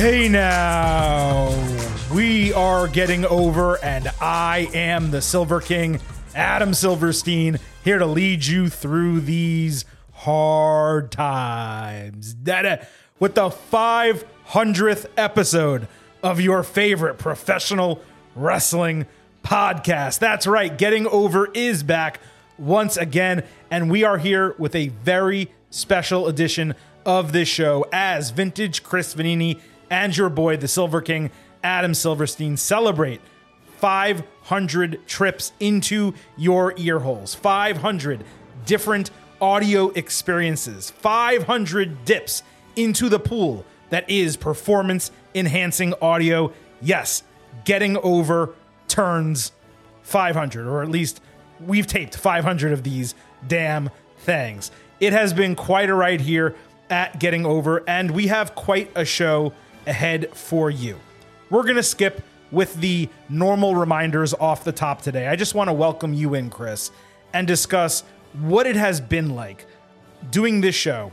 Hey now, we are getting over, and I am the Silver King, Adam Silverstein, here to lead you through these hard times. That uh, with the 500th episode of your favorite professional wrestling podcast. That's right, Getting Over is back once again, and we are here with a very special edition of this show as vintage Chris Vannini and your boy, the Silver King, Adam Silverstein, celebrate 500 trips into your ear holes, 500 different audio experiences, 500 dips into the pool that is performance enhancing audio. Yes, getting over turns 500, or at least we've taped 500 of these damn things. It has been quite a ride here at Getting Over, and we have quite a show ahead for you. We're going to skip with the normal reminders off the top today. I just want to welcome you in, Chris, and discuss what it has been like doing this show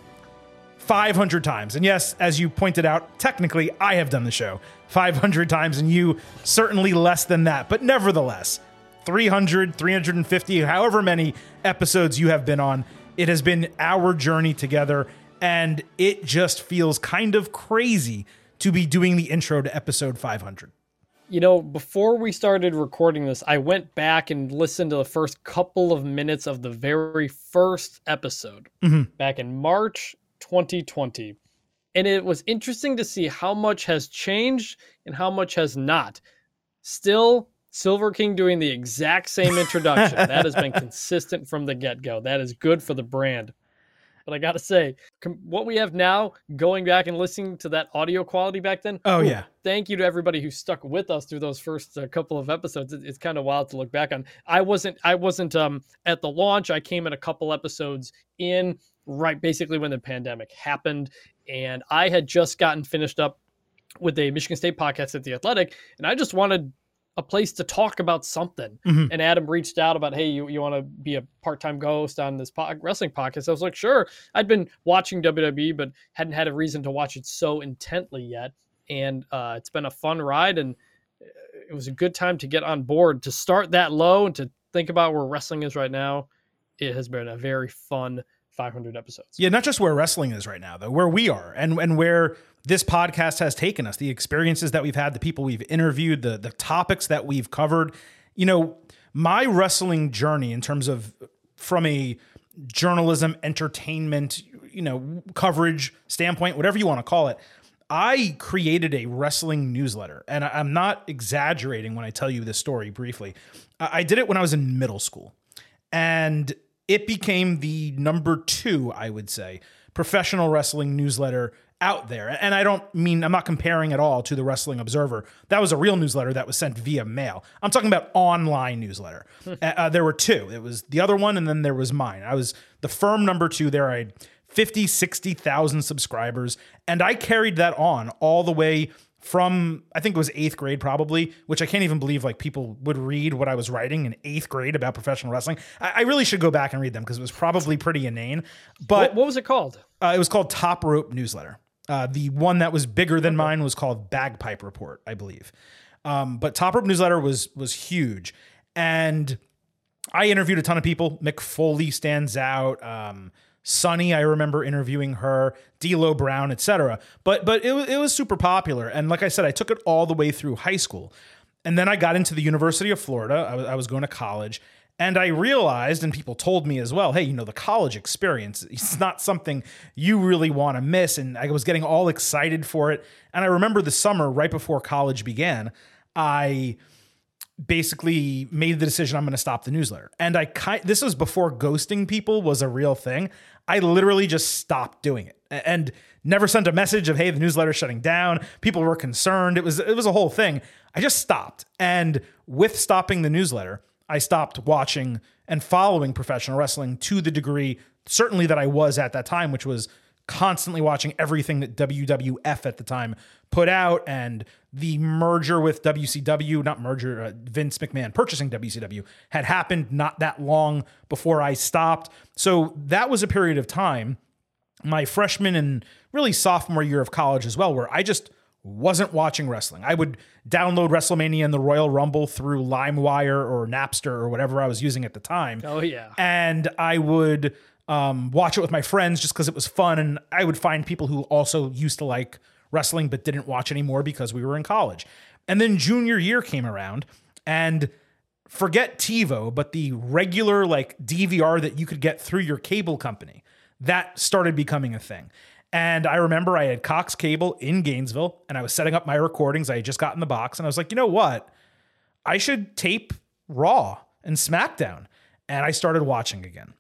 500 times. And yes, as you pointed out, technically I have done the show 500 times, and you certainly less than that. But nevertheless, 300, 350, however many episodes you have been on, it has been our journey together. And it just feels kind of crazy to be doing the intro to episode 500. You know, before we started recording this, I went back and listened to the first couple of minutes of the very first episode Mhm. back in March 2020. And it was interesting to see how much has changed and how much has not. Still, Silver King doing the exact same introduction. that has been consistent from the get go. That is good for the brand. But I got to say, com- what we have now, going back and listening to that audio quality back then. Oh, ooh, yeah. Thank you to everybody who stuck with us through those first uh, couple of episodes. It- it's kind of wild to look back on. I wasn't. I wasn't um, at the launch. I came in a couple episodes in, right, basically when the pandemic happened, and I had just gotten finished up with a Michigan State podcast at the Athletic, and I just wanted a place to talk about something. Mhm. And Adam reached out about, hey, you, you want to be a part time ghost on this po- wrestling podcast? I was like, sure. I'd been watching WWE, but hadn't had a reason to watch it so intently yet. And uh, it's been a fun ride, and uh, it was a good time to get on board to start that low and to think about where wrestling is right now. It has been a very fun 500 episodes. Yeah, not just where wrestling is right now, though, where we are and and where this podcast has taken us, the experiences that we've had, the people we've interviewed, the the topics that we've covered. You know, my wrestling journey in terms of from a journalism, entertainment, you know, coverage standpoint, whatever you want to call it. I created a wrestling newsletter, and I'm not exaggerating when I tell you this story briefly. I did it when I was in middle school and it became the number two, I would say, professional wrestling newsletter out there. And I don't mean I'm not comparing at all to the Wrestling Observer. That was a real newsletter that was sent via mail. I'm talking about online newsletter. Uh, uh, there were two. It was the other one, and then there was mine. I was the firm number two there. I had 50, 60,000 subscribers, and I carried that on all the way from I think it was eighth grade probably, which I can't even believe like people would read what I was writing in eighth grade about professional wrestling. I, I really should go back and read them because it was probably pretty inane. But What, what was it called? uh, it was called Top Rope Newsletter. Uh, the one that was bigger than mine was called Bagpipe Report, I believe. Um, but Top Rope Newsletter was was huge, and I interviewed a ton of people. Mick Foley stands out. Um, Sunny, I remember interviewing her. D'Lo Brown, etc. But but it was it was super popular, and like I said, I took it all the way through high school, and then I got into the University of Florida. I was, I was going to college, and I realized, and people told me as well, hey, you know, the college experience is not something you really want to miss. And I was getting all excited for it. And I remember the summer right before college began, I basically made the decision I'm going to stop the newsletter. And I kind this was before ghosting people was a real thing. I literally just stopped doing it and never sent a message of hey the newsletter's shutting down. People were concerned. It was it was a whole thing. I just stopped. And with stopping the newsletter, I stopped watching and following professional wrestling to the degree certainly that I was at that time, which was constantly watching everything that WWF at the time put out and the merger with WCW, not merger, uh, Vince McMahon purchasing WCW had happened not that long before I stopped. So that was a period of time, my freshman and really sophomore year of college as well, where I just wasn't watching wrestling. I would download WrestleMania and the Royal Rumble through LimeWire or Napster or whatever I was using at the time. Oh yeah. And I would um, watch it with my friends just because it was fun. And I would find people who also used to like wrestling but didn't watch anymore because we were in college. And then junior year came around and forget TiVo, but the regular like DVR that you could get through your cable company, that started becoming a thing. And I remember I had Cox Cable in Gainesville and I was setting up my recordings. I had just gotten the box and I was like, you know what? I should tape Raw and SmackDown. And I started watching again.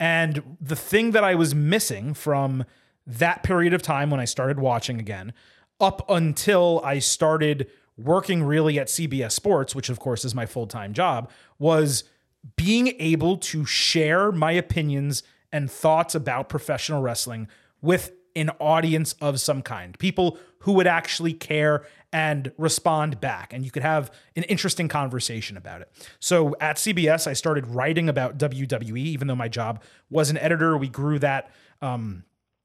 And the thing that I was missing from that period of time when I started watching again, up until I started working really at CBS Sports, which of course is my full time job, was being able to share my opinions and thoughts about professional wrestling with an audience of some kind, people who would actually care and respond back. And you could have an interesting conversation about it. So at CBS, I started writing about WWE, even though my job was an editor. We grew that um,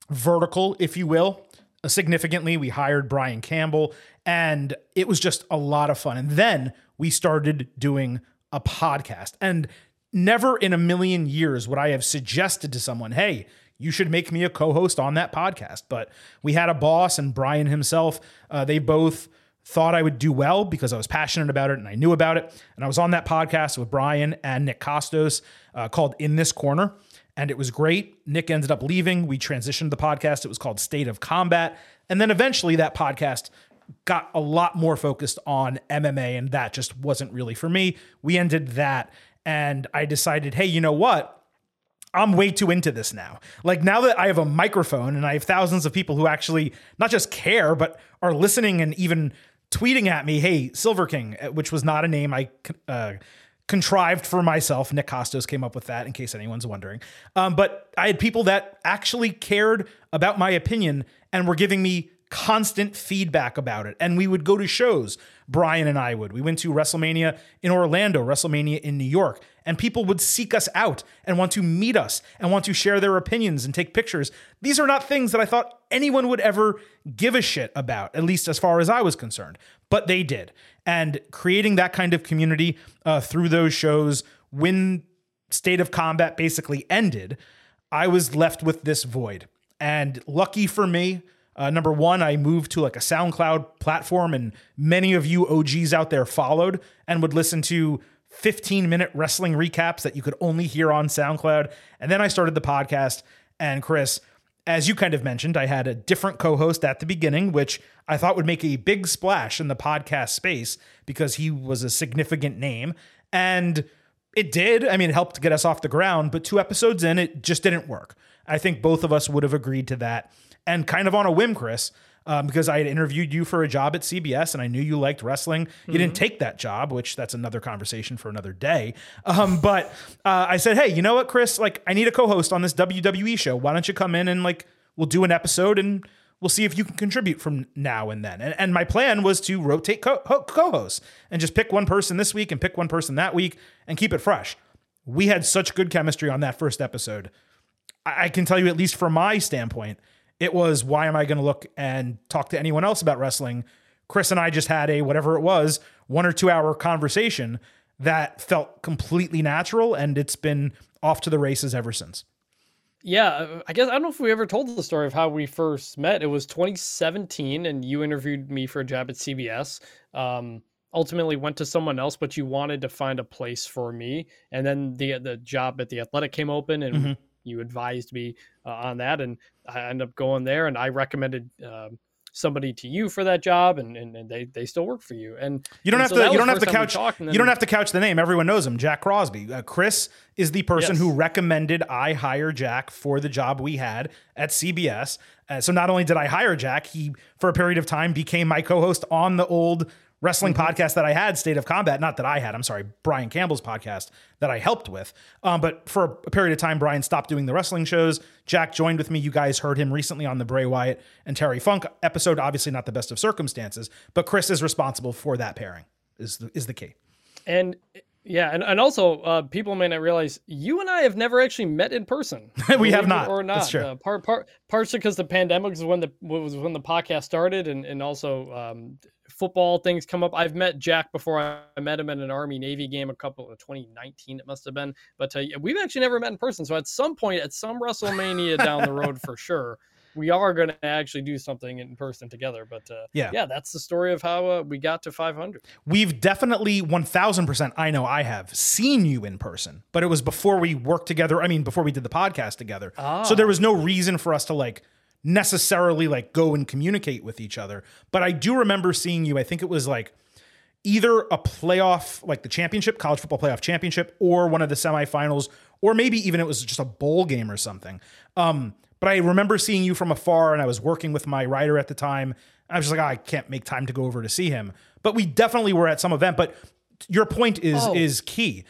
vertical, if you will, significantly. We hired Brian Campbell, and it was just a lot of fun. And then we started doing a podcast. And never in a million years would I have suggested to someone, hey, you should make me a co-host on that podcast. But we had a boss and Brian himself. Uh, they both thought I would do well because I was passionate about it and I knew about it. And I was on that podcast with Brian and Nick Kostos uh, called In This Corner. And it was great. Nick ended up leaving. We transitioned the podcast. It was called State of Combat. And then eventually that podcast got a lot more focused on MMA, and that just wasn't really for me. We ended that, and I decided, hey, you know what? I'm way too into this now. Like now that I have a microphone and I have thousands of people who actually not just care, but are listening and even tweeting at me, hey, Silver King, uh, which was not a name I uh, contrived for myself. Nick Kostos came up with that, in case anyone's wondering. Um, but I had people that actually cared about my opinion and were giving me constant feedback about it. And we would go to shows, Brian and I would. We went to WrestleMania in Orlando, WrestleMania in New York, and people would seek us out and want to meet us and want to share their opinions and take pictures. These are not things that I thought anyone would ever give a shit about, at least as far as I was concerned, but they did. And creating that kind of community uh, through those shows when State of Combat basically ended, I was left with this void. And lucky for me, uh, number one, I moved to like a SoundCloud platform, and many of you OGs out there followed and would listen to 15 minute wrestling recaps that you could only hear on SoundCloud. And then I started the podcast. And Chris, as you kind of mentioned, I had a different co host at the beginning, which I thought would make a big splash in the podcast space because he was a significant name. And it did. I mean, it helped get us off the ground, but two episodes in, it just didn't work. I think both of us would have agreed to that and kind of on a whim, Chris, um, because I had interviewed you for a job at CBS and I knew you liked wrestling. You mm-hmm. didn't take that job, which that's another conversation for another day. Um, but uh, I said, hey, you know what, Chris? Like, I need a co-host on this WWE show. Why don't you come in and like we'll do an episode and we'll see if you can contribute from now and then. And, and my plan was to rotate co- co-hosts and just pick one person this week and pick one person that week and keep it fresh. We had such good chemistry on that first episode. I, I can tell you, at least from my standpoint it was why am I going to look and talk to anyone else about wrestling? Chris and I just had a whatever it was, one or two hour conversation that felt completely natural and it's been off to the races ever since. Yeah, I guess I don't know if we ever told the story of how we first met. It was 2017, and you interviewed me for a job at CBS. Um, ultimately, went to someone else, but you wanted to find a place for me, and then the the job at the Athletic came open, and mm-hmm you advised me uh, on that, and I ended up going there, and I recommended. Um, somebody to you for that job and, and, and, they, they still work for you and you don't and have so to you don't have to couch you don't have to couch the name everyone knows him jack crosby uh, chris is the person yes. who recommended i hire jack for the job we had at cbs uh, so not only did i hire jack he for a period of time became my co-host on the old wrestling mm-hmm. podcast that I had, State of Combat. Not that I had, I'm sorry, Brian Campbell's podcast that I helped with. Um, but for a period of time, Brian stopped doing the wrestling shows. Jack joined with me. You guys heard him recently on the Bray Wyatt and Terry Funk episode. Obviously, not the best of circumstances, but Chris is responsible for that pairing. Is the, is the key. And Yeah, and, and also uh, people may not realize you and I have never actually met in person. we have not, or not. That's true. Uh, part part partially because the pandemic was when the was when the podcast started, and and also um, football things come up. I've met Jack before. I met him at an Army Navy game a couple of 2019. It must have been, but uh, we've actually never met in person. So at some point, at some WrestleMania down the road, for sure, we are going to actually do something in person together. But uh, Yeah. yeah, that's the story of how uh, we got to 500. We've definitely 1000%, I know I have seen you in person, but it was before we worked together. I mean, before we did the podcast together. So there was no reason for us to like necessarily like go and communicate with each other. But I do remember seeing you, I think it was like either a playoff, like the championship, college football playoff championship, or one of the semifinals, or maybe even it was just a bowl game or something. Um, but I remember seeing you from afar, and I was working with my writer at the time. I was just like, "Oh, I can't make time to go over to see him. But we definitely were at some event. But your point is Oh. is key.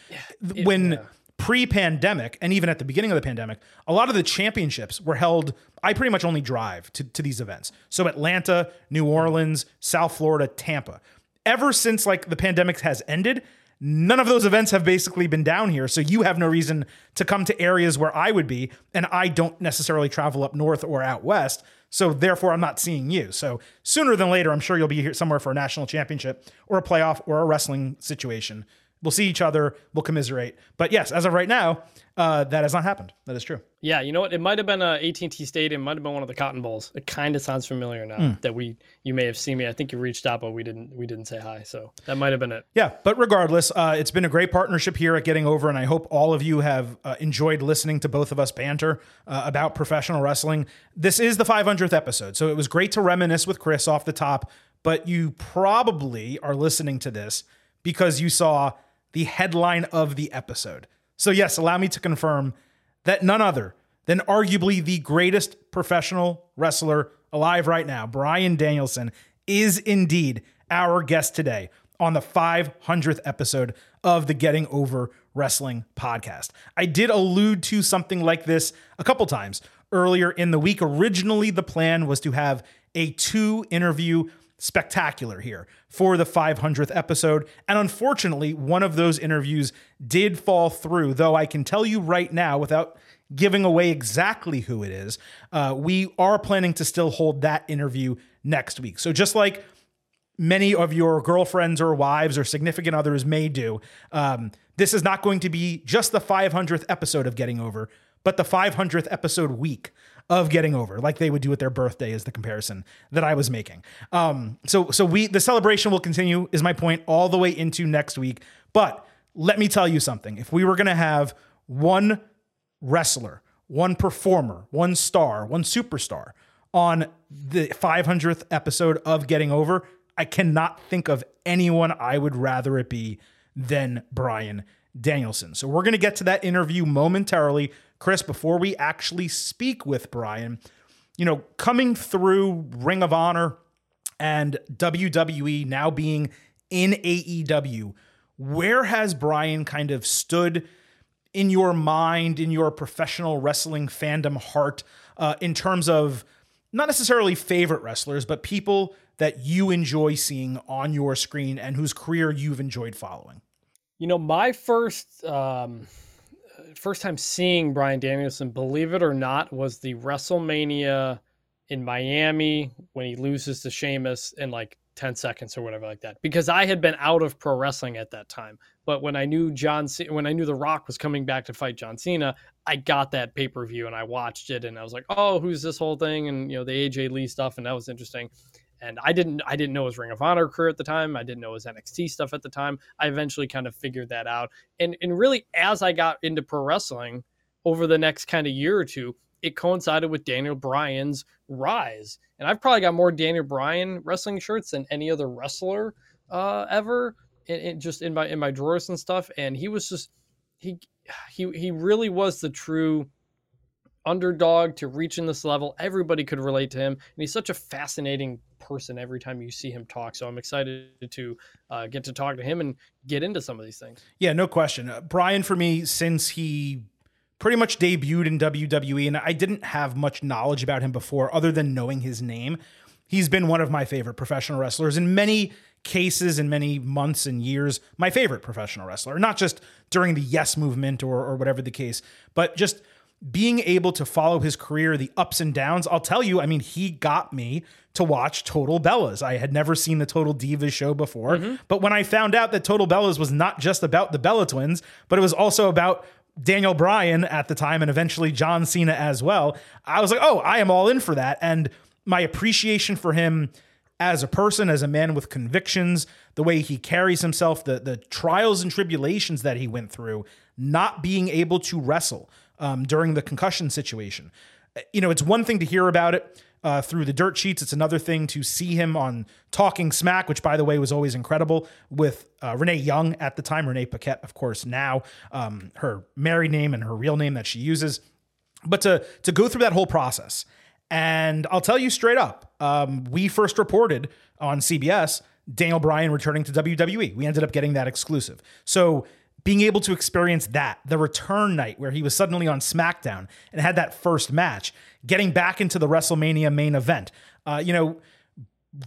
when pre-pandemic and even at the beginning of the pandemic, a lot of the championships were held. I pretty much only drive to, to these events. So Atlanta, New Orleans, South Florida, Tampa. Ever since like the pandemic has ended, none of those events have basically been down here. So you have no reason to come to areas where I would be, and I don't necessarily travel up north or out west. So therefore, I'm not seeing you. So sooner than later, I'm sure you'll be here somewhere for a national championship or a playoff or a wrestling situation. We'll see each other. We'll commiserate. But yes, as of right now, uh, that has not happened. That is true. Yeah, you know what? It might have been a AT&T Stadium. Might have been one of the Cotton Bowls. It kind of sounds familiar now Hmm. that we you may have seen me. I think you reached out, but we didn't we didn't say hi. So that might have been it. Yeah, but regardless, uh, it's been a great partnership here at Getting Over, and I hope all of you have uh, enjoyed listening to both of us banter uh, about professional wrestling. This is the 500th episode, so it was great to reminisce with Chris off the top, but you probably are listening to this because you saw the headline of the episode. So, yes, allow me to confirm that none other than arguably the greatest professional wrestler alive right now, Bryan Danielson, is indeed our guest today on the 500th episode of the Getting Over Wrestling podcast. I did allude to something like this a couple times earlier in the week. Originally, the plan was to have a two interview spectacular here for the 500th episode. And unfortunately, one of those interviews did fall through, though I can tell you right now without giving away exactly who it is, uh, we are planning to still hold that interview next week. So just like many of your girlfriends or wives or significant others may do. Um, this is not going to be just the 500th episode of Getting Over, but the 500th episode week of Getting Over, like they would do at their birthday, is the comparison that I was making. Um, so, so we the celebration will continue. Is my point all the way into next week? But let me tell you something: if we were going to have one wrestler, one performer, one star, one superstar on the 500th episode of Getting Over, I cannot think of anyone I would rather it be than Bryan Danielson. So we're going to get to that interview momentarily. Chris, before we actually speak with Brian, you know, coming through Ring of Honor and WWE now being in AEW, where has Brian kind of stood in your mind, in your professional wrestling fandom heart, uh, in terms of not necessarily favorite wrestlers, but people that you enjoy seeing on your screen and whose career you've enjoyed following? You know, my first um, first time seeing Bryan Danielson, believe it or not, was the WrestleMania in Miami when he loses to Sheamus in like 10 seconds or whatever like that. Because I had been out of pro wrestling at that time. But when I knew John C- when I knew The Rock was coming back to fight John Cena, I got that pay-per-view and I watched it and I was like, "Oh, who's this whole thing?" and you know, the AJ Lee stuff and that was interesting. And I didn't I didn't know his Ring of Honor career at the time. I didn't know his NXT stuff at the time. I eventually kind of figured that out. And and really as I got into pro wrestling over the next kind of year or two, it coincided with Daniel Bryan's rise. And I've probably got more Daniel Bryan wrestling shirts than any other wrestler uh, ever, in, just in my in my drawers and stuff. And he was just he he he really was the true underdog to reaching this level. Everybody could relate to him, and he's such a fascinating person every time you see him talk. So I'm excited to uh, get to talk to him and get into some of these things. Yeah, no question. Uh, Brian, for me, since he pretty much debuted in WWE, and I didn't have much knowledge about him before other than knowing his name, he's been one of my favorite professional wrestlers in many cases in many months and years, my favorite professional wrestler. Not just during the Yes movement or, or whatever the case, but just being able to follow his career, the ups and downs. I'll tell you, I mean, he got me to watch Total Bellas. I had never seen the Total Divas show before, mm-hmm. but when I found out that Total Bellas was not just about the Bella twins, but it was also about Daniel Bryan at the time and eventually John Cena as well, I was like, oh, I am all in for that. And my appreciation for him as a person, as a man with convictions, the way he carries himself, the the trials and tribulations that he went through, not being able to wrestle um, during the concussion situation. You know, it's one thing to hear about it uh, through the dirt sheets. It's another thing to see him on Talking Smack, which, by the way, was always incredible with uh, Renee Young at the time. Renee Paquette, of course, now um, her married name and her real name that she uses. But to to go through that whole process, and I'll tell you straight up, um, we first reported on CBS Daniel Bryan returning to WWE. We ended up getting that exclusive. So being able to experience that, the return night where he was suddenly on SmackDown and had that first match, getting back into the WrestleMania main event. Uh, you know,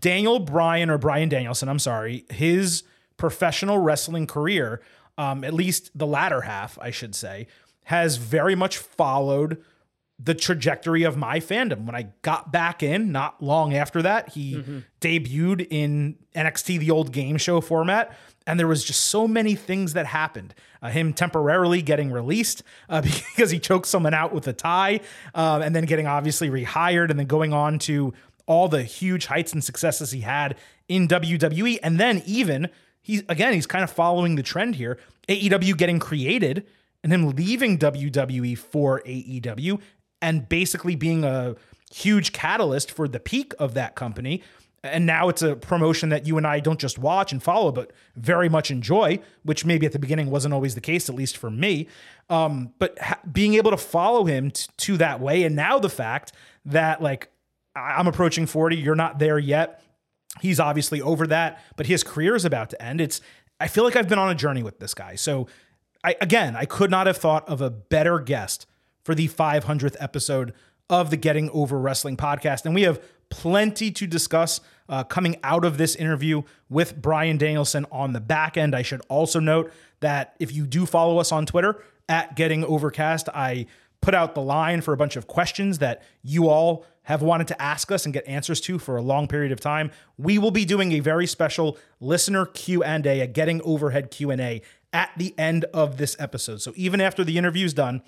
Daniel Bryan or Bryan Danielson, I'm sorry, his professional wrestling career, um, at least the latter half, I should say, has very much followed the trajectory of my fandom. When I got back in, not long after that, he mm-hmm. debuted in NXT, the old game show format. And there was just so many things that happened. Uh, him temporarily getting released uh, because he choked someone out with a tie, uh, and then getting obviously rehired, and then going on to all the huge heights and successes he had in WWE. And then even he's again, he's kind of following the trend here. AEW getting created and him leaving WWE for AEW and basically being a huge catalyst for the peak of that company and now it's a promotion that you and I don't just watch and follow, but very much enjoy, which maybe at the beginning wasn't always the case, at least for me. Um, but ha- being able to follow him t- to that way, and now the fact that like I'm approaching 40, you're not there yet. He's obviously over that, but his career is about to end. It's I feel like I've been on a journey with this guy. So I again, I could not have thought of a better guest for the 500th episode of the Getting Over Wrestling podcast, and we have plenty to discuss uh, coming out of this interview with Bryan Danielson on the back end. I should also note that if you do follow us on Twitter at Getting Overcast, I put out the line for a bunch of questions that you all have wanted to ask us and get answers to for a long period of time. We will be doing a very special listener Q&A, a Getting Overhead Q&A at the end of this episode. So even after the interview's done,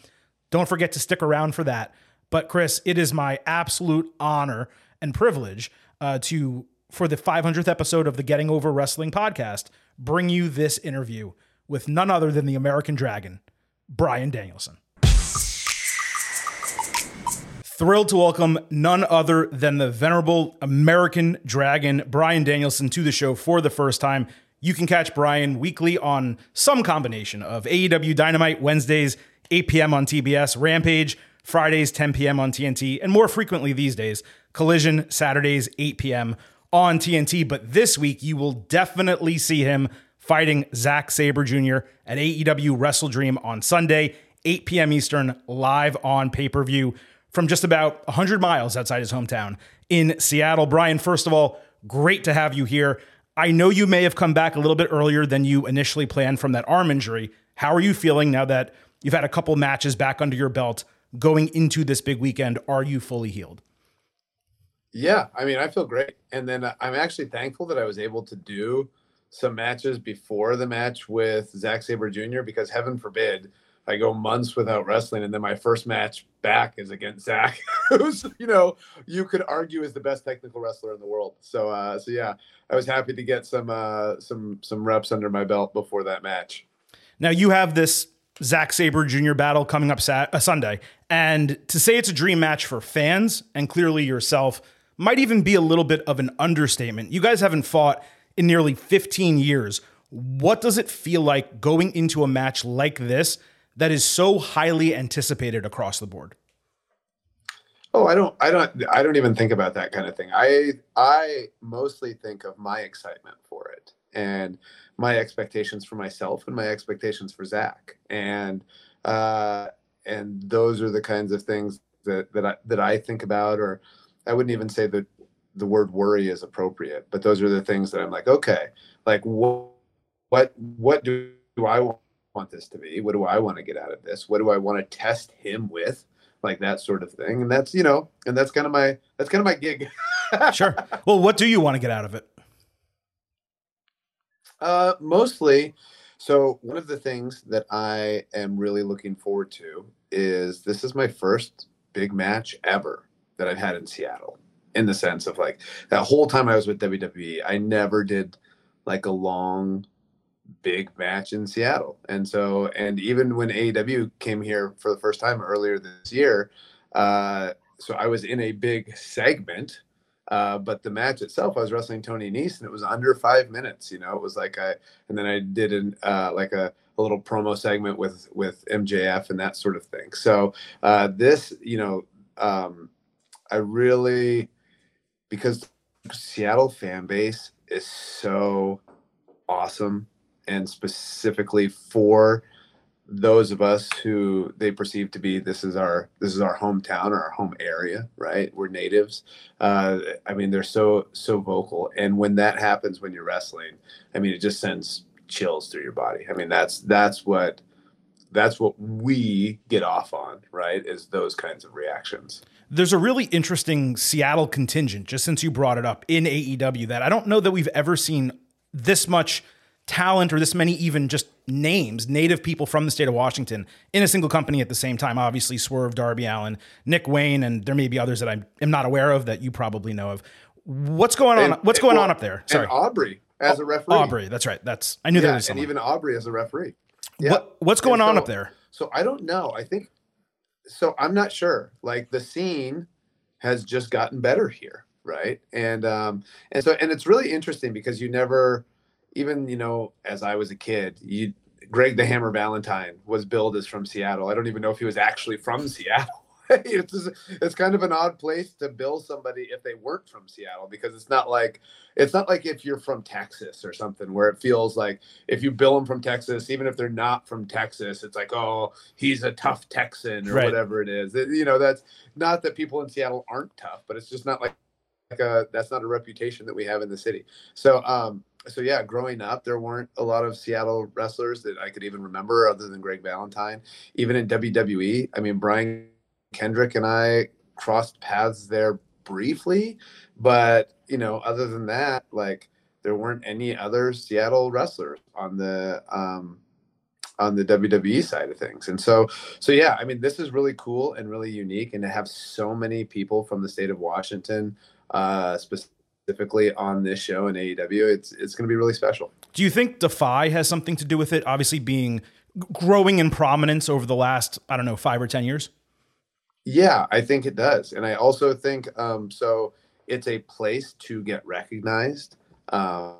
don't forget to stick around for that. But Chris, it is my absolute honor and privilege uh, to for the 500th episode of the Getting Over Wrestling podcast bring you this interview with none other than the American Dragon, Bryan Danielson. Thrilled to welcome none other than the venerable American Dragon, Bryan Danielson, to the show for the first time. You can catch Bryan weekly on some combination of AEW Dynamite Wednesdays, 8 p.m. on TBS, Rampage, Fridays, 10 p.m. on TNT, and more frequently these days, Collision Saturdays, 8 p.m. on TNT. But this week, you will definitely see him fighting Zack Sabre Jr. at AEW WrestleDream on Sunday, 8 p.m. Eastern, live on pay per view from just about 100 miles outside his hometown in Seattle. Brian, first of all, great to have you here. I know you may have come back a little bit earlier than you initially planned from that arm injury. How are you feeling now that you've had a couple matches back under your belt going into this big weekend? Are you fully healed? Yeah, I mean, I feel great. And then uh, I'm actually thankful that I was able to do some matches before the match with Zack Sabre Jr. because heaven forbid I go months without wrestling and then my first match back is against Zack, who's, you know, you could argue is the best technical wrestler in the world. So, uh, so yeah, I was happy to get some, uh, some, some reps under my belt before that match. Now you have this Zack Sabre Jr. battle coming up Sat- uh, Sunday. And to say it's a dream match for fans and clearly yourself – might even be a little bit of an understatement. You guys haven't fought in nearly 15 years. What does it feel like going into a match like this that is so highly anticipated across the board? Oh, I don't I don't I don't even think about that kind of thing. I I mostly think of my excitement for it and my expectations for myself and my expectations for Zack. And uh and those are the kinds of things that that I that I think about or I wouldn't even say that the word worry is appropriate, but those are the things that I'm like, okay, like what what what do I want this to be? What do I want to get out of this? What do I want to test him with? Like that sort of thing. And that's, you know, and that's kind of my that's kind of my gig. sure. Well, what do you want to get out of it? Uh mostly so one of the things that I am really looking forward to is this is my first big match ever that I've had in Seattle in the sense of like that whole time I was with WWE, I never did like a long big match in Seattle. And so, and even when AEW came here for the first time earlier this year, uh, so I was in a big segment, uh, but the match itself, I was wrestling Tony Nese, and it was under five minutes. You know, it was like I, and then I did an uh, like a, a little promo segment with with MJF and that sort of thing. So uh, this, you know, um, I really because Seattle fan base is so awesome and specifically for those of us who they perceive to be this is our this is our hometown or our home area right? We're natives. Uh, i mean they're so so vocal. And when that happens when you're wrestling i mean it just sends chills through your body. I mean that's that's what that's what we get off on right is those kinds of reactions there's a really interesting Seattle contingent, just since you brought it up in AEW, that I don't know that we've ever seen this much talent or this many even just names, native people from the state of Washington in a single company at the same time. Obviously, Swerve, Darby Allin, Nick Wayne, and there may be others that I am not aware of that you probably know of. What's going on? And, what's eh, going well, on up there? Sorry, Aubrey as a referee. Aubrey, that's right. That's I knew yeah, that was and even Aubrey as a referee. Yeah. What, what's going so, on up there? So I don't know. I think so I'm not sure. Like the scene has just gotten better here, right? And um and so and it's really interesting because you never even, you know, as I was a kid, you Greg the Hammer Valentine was billed as from Seattle. I don't even know if he was actually from Seattle. it's just, it's kind of an odd place to bill somebody if they weren't from Seattle because it's not like it's not like if you're from Texas or something where it feels like if you bill them from Texas, even if they're not from Texas, it's like oh he's a tough Texan or right. whatever it is. It, you know that's not that people in Seattle aren't tough, but it's just not like like a that's not a reputation that we have in the city. So um so yeah, growing up, there weren't a lot of Seattle wrestlers that I could even remember other than Greg Valentine. Even in WWE, I mean, Brian Kendrick and I crossed paths there briefly, but you know, other than that, like there weren't any other Seattle wrestlers on the um, on the WWE side of things. And so, so yeah, I mean, this is really cool and really unique, and to have so many people from the state of Washington, uh, specifically on this show in AEW, it's it's going to be really special. Do you think Defy has something to do with it? Obviously, being growing in prominence over the last I don't know five or ten years. Yeah, I think it does. And I also think um, so it's a place to get recognized um,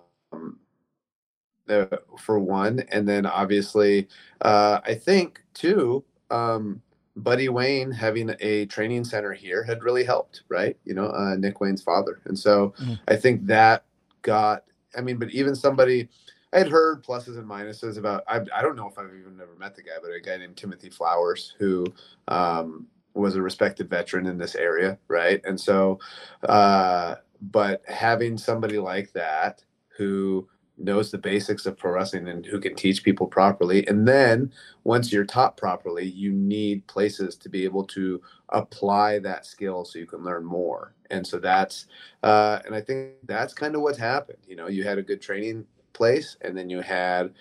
uh, for one. And then obviously, uh, I think too, um, Buddy Wayne having a training center here had really helped, right? You know, uh, Nick Wayne's father. And so mm-hmm. I think that got, I mean, but even somebody, I had heard pluses and minuses about, I, I don't know if I've even never met the guy, but a guy named Timothy Flowers who, um, was a respected veteran in this area, right? And so, uh, but having somebody like that who knows the basics of pro wrestling and who can teach people properly, and then once you're taught properly, you need places to be able to apply that skill so you can learn more. And so that's, uh, and I think that's kind of what's happened. You know, you had a good training place, and then you had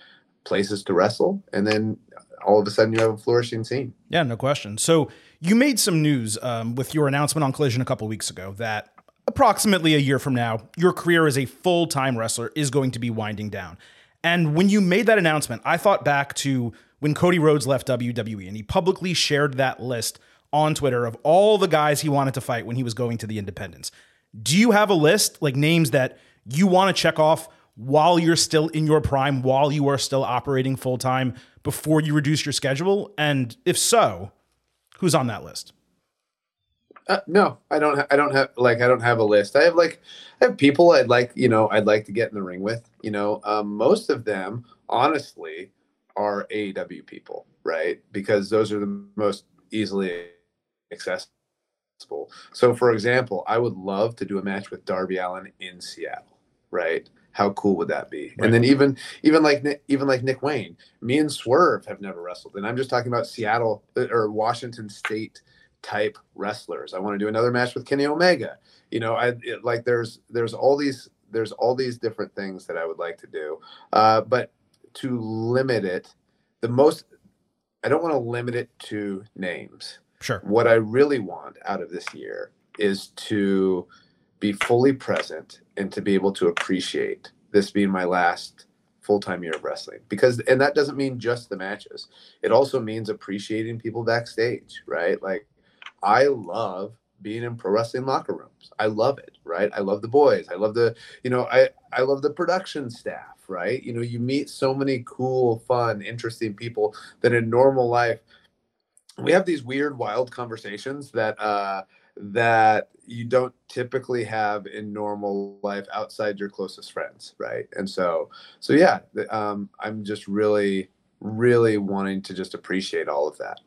places to wrestle, and then all of a sudden you have a flourishing scene. Yeah, no question. So you made some news um, with your announcement on Collision a couple weeks ago that approximately a year from now, your career as a full time wrestler is going to be winding down. And when you made that announcement, I thought back to when Cody Rhodes left WWE and he publicly shared that list on Twitter of all the guys he wanted to fight when he was going to the independents. Do you have a list, like names that you want to check off while you're still in your prime, while you are still operating full time before you reduce your schedule? And if so, Who's on that list? Uh, no, I don't. Ha- I don't have like I don't have a list. I have like I have people I'd like you know I'd like to get in the ring with. You know, um, most of them honestly are AEW people, right? Because those are the most easily accessible So, for example, I would love to do a match with Darby Allin in Seattle, right? How cool would that be? Right. And then even even like even like Nick Wayne, me and Swerve have never wrestled, and I'm just talking about Seattle uh, or Washington State type wrestlers. I want to do another match with Kenny Omega. You know, I it, like there's there's all these there's all these different things that I would like to do, uh, but to limit it, the most I don't want to limit it to names. Sure. What I really want out of this year is to be fully present and to be able to appreciate this being my last full-time year of wrestling. Because and that doesn't mean just the matches. It also means appreciating people backstage right? Like i love being in pro wrestling locker rooms. I love it right? I love the boys. I love the you know i i love the production staff right? You know you meet so many cool fun interesting people that in normal life we have these weird wild conversations that uh that you don't typically have in normal life outside your closest friends right? And so so yeah um i'm just really really wanting to just appreciate all of that.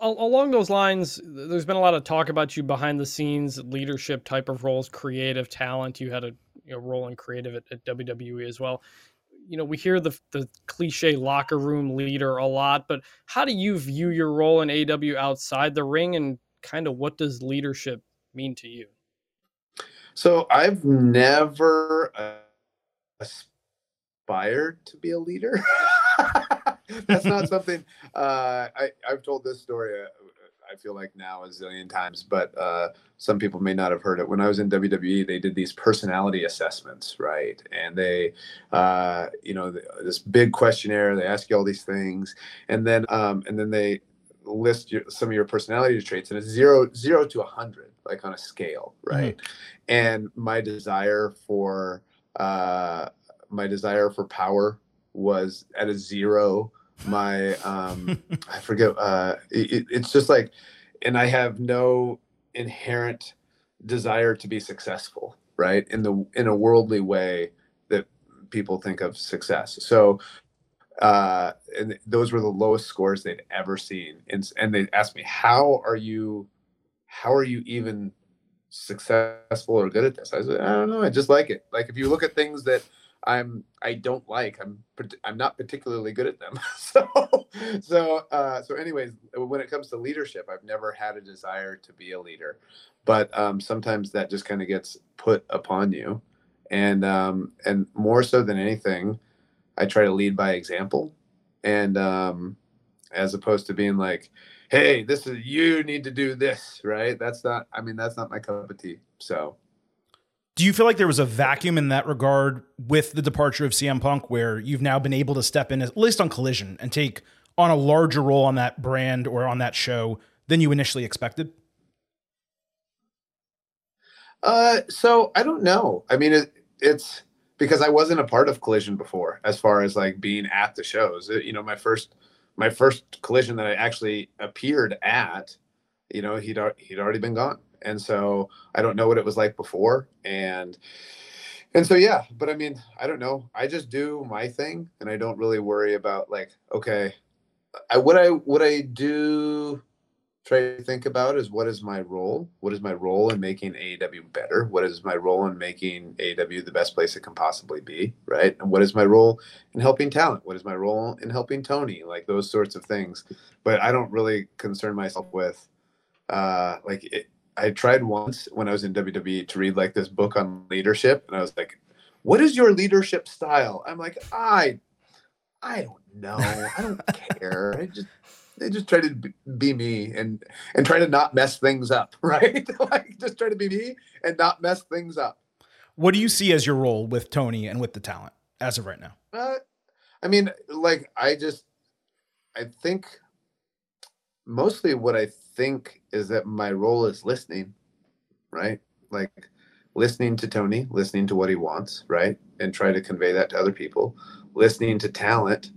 Along those lines there's been a lot of talk about you behind the scenes leadership type of roles creative talent. You had a you know, role in creative at, at wwe as well. You know we hear the the cliche locker room leader a lot but how do you view your role in AEW outside the ring? And kind of what does leadership mean to you? So I've never uh, aspired to be a leader. That's not something uh, I, I've told this story. Uh, I feel like now a zillion times, but uh, some people may not have heard it. When I was in WWE, they did these personality assessments, right? And they, uh, you know, this big questionnaire. They ask you all these things, and then, um, and then they list your, some of your personality traits and it's zero zero to a hundred like on a scale right? Mm-hmm. and my desire for uh my desire for power was at a zero. My um i forget uh it, it's just like and i have no inherent desire to be successful right? In the in a worldly way that people think of success. So uh, and those were the lowest scores they'd ever seen. And, and they asked me, "How are you? How are you even successful or good at this?" I said, "I don't know. I just like it. Like if you look at things that I'm I don't like, I'm I'm not particularly good at them. so so uh, so anyways, when it comes to leadership, I've never had a desire to be a leader, but um, sometimes that just kind of gets put upon you, and um, and more so than anything." I try to lead by example, and um, as opposed to being like, "Hey, this is you need to do this," right? That's not. I mean, that's not my cup of tea. So, do you feel like there was a vacuum in that regard with the departure of CM Punk, where you've now been able to step in, at least on Collision, and take on a larger role on that brand or on that show than you initially expected? Uh, so I don't know. I mean, it, it's because I wasn't a part of Collision before, as far as like being at the shows. You know, my first my first Collision that I actually appeared at, you know, he'd he'd already been gone, and so I don't know what it was like before, and and so yeah. But I mean, I don't know. I just do my thing, and I don't really worry about like, okay, I what I what I do try to think about is what is my role? What is my role in making AEW better? What is my role in making AEW the best place it can possibly be? Right. And what is my role in helping talent? What is my role in helping Tony? Like those sorts of things. But I don't really concern myself with, uh, like, it, I tried once when I was in WWE to read like this book on leadership, and I was like, "What is your leadership style?" I'm like, I, I don't know. I don't care. I just they just try to be me and and try to not mess things up, right? like just try to be me and not mess things up. What do you see as your role with Tony and with the talent as of right now? Uh, I mean, like I just I think mostly what I think is that my role is listening, right? Like listening to Tony, listening to what he wants, right? And try to convey that to other people, listening to talent,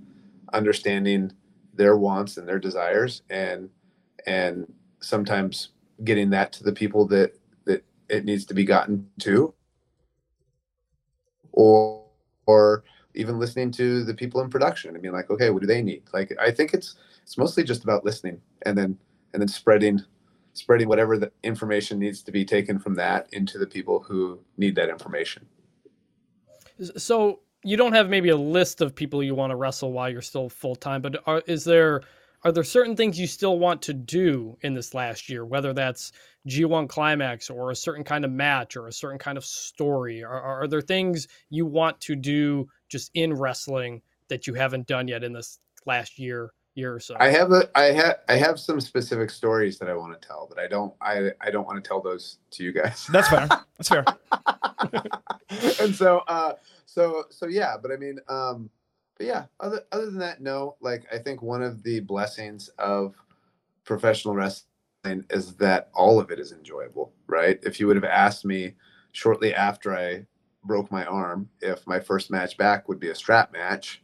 understanding their wants and their desires and and sometimes getting that to the people that that it needs to be gotten to. Or or even listening to the people in production. I mean like okay what do they need? Like i think it's it's mostly just about listening and then and then spreading spreading whatever the information needs to be taken from that into the people who need that information. So you don't have maybe a list of people you want to wrestle while you're still full time, but are, is there are there certain things you still want to do in this last year, whether that's G1 climax or a certain kind of match or a certain kind of story? Are, are there things you want to do just in wrestling that you haven't done yet in this last year year or so? I have a I have I have some specific stories that I want to tell, but I don't I I don't want to tell those to you guys. That's fair. That's fair. and so uh so so yeah, but I mean um but yeah, other other than that, no. Like I think one of the blessings of professional wrestling is that all of it is enjoyable, right? If you would have asked me shortly after I broke my arm if my first match back would be a strap match,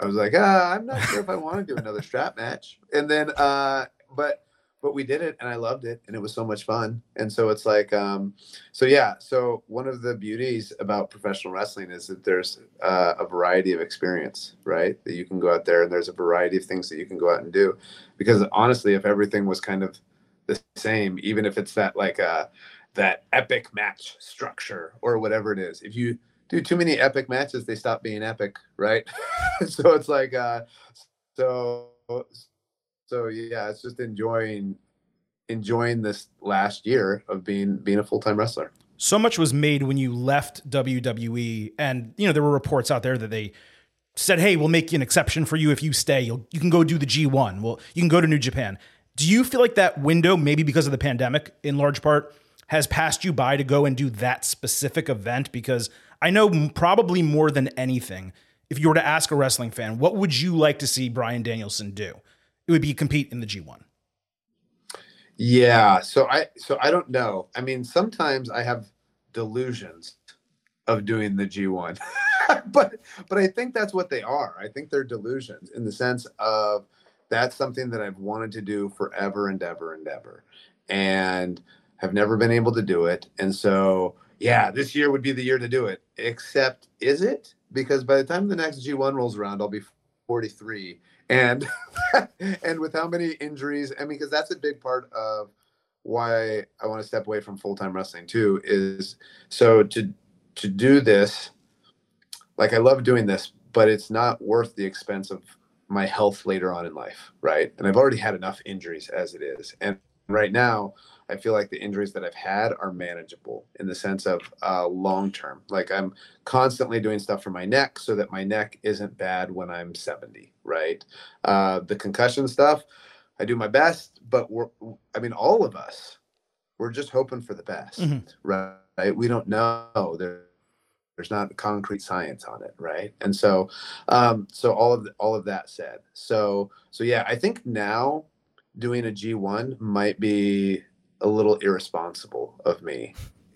I was like, ah, I'm not sure if I want to do another strap match. And then, uh, but but we did it and I loved it and it was so much fun. And so it's like, um, so yeah. So one of the beauties about professional wrestling is that there's uh, a variety of experience, right? That you can go out there and there's a variety of things that you can go out and do. Because honestly, if everything was kind of the same, even if it's that like uh, that epic match structure or whatever it is, if you do too many epic matches, they stop being epic, right? so it's like, uh, so so yeah, it's just enjoying enjoying this last year of being being a full time wrestler. So much was made when you left WWE, and you know there were reports out there that they said, "Hey, we'll make an exception for you if you stay. You'll you can go do the G1. Well, you can go to New Japan." Do you feel like that window, maybe because of the pandemic, in large part, has passed you by to go and do that specific event? Because I know probably more than anything, if you were to ask a wrestling fan, what would you like to see Bryan Danielson do? it would be compete in the G1. Yeah, so I so I don't know. I mean, sometimes I have delusions of doing the G1. but but I think that's what they are. I think they're delusions in the sense of that's something that I've wanted to do forever and ever and ever and have never been able to do it. And so, yeah, this year would be the year to do it. Except is it? Because by the time the next G1 rolls around, I'll be 43 and and with how many injuries i mean because that's a big part of why i want to step away from full-time wrestling too is so to to do this like i love doing this but it's not worth the expense of my health later on in life right and i've already had enough injuries as it is and right now I feel like the injuries that I've had are manageable in the sense of uh, long term. Like I'm constantly doing stuff for my neck so that my neck isn't bad when I'm 70, right? Uh, the concussion stuff, I do my best, but we're, I mean, all of us, we're just hoping for the best, mm-hmm. right? We don't know. There, there's not concrete science on it, right? And so, um, so all of the, all of that said, so so yeah, I think now doing a G1 might be a little irresponsible of me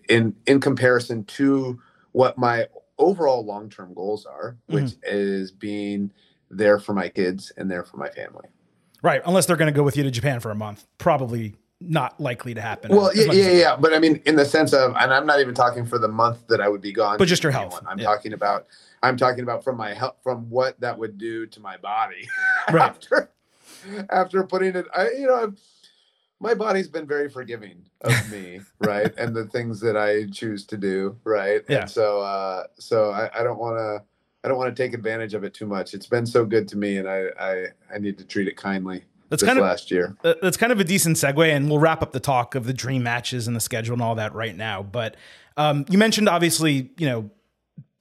in in comparison to what my overall long-term goals are which mm-hmm. is being there for my kids and there for my family right unless they're going to go with you to japan for a month probably not likely to happen well yeah yeah, yeah but i mean in the sense of and i'm not even talking for the month that i would be gone but just your health i'm yeah. talking about i'm talking about from my health from what that would do to my body right after after putting it i you know I've, my body's been very forgiving of me, right? And the things that I choose to do, right? Yeah. And so, uh, so I, I don't want to, I don't want to take advantage of it too much. It's been so good to me, and I, I, I need to treat it kindly. That's kind of last year. That's kind of a decent segue, and we'll wrap up the talk of the dream matches and the schedule and all that right now. But um, you mentioned obviously, you know,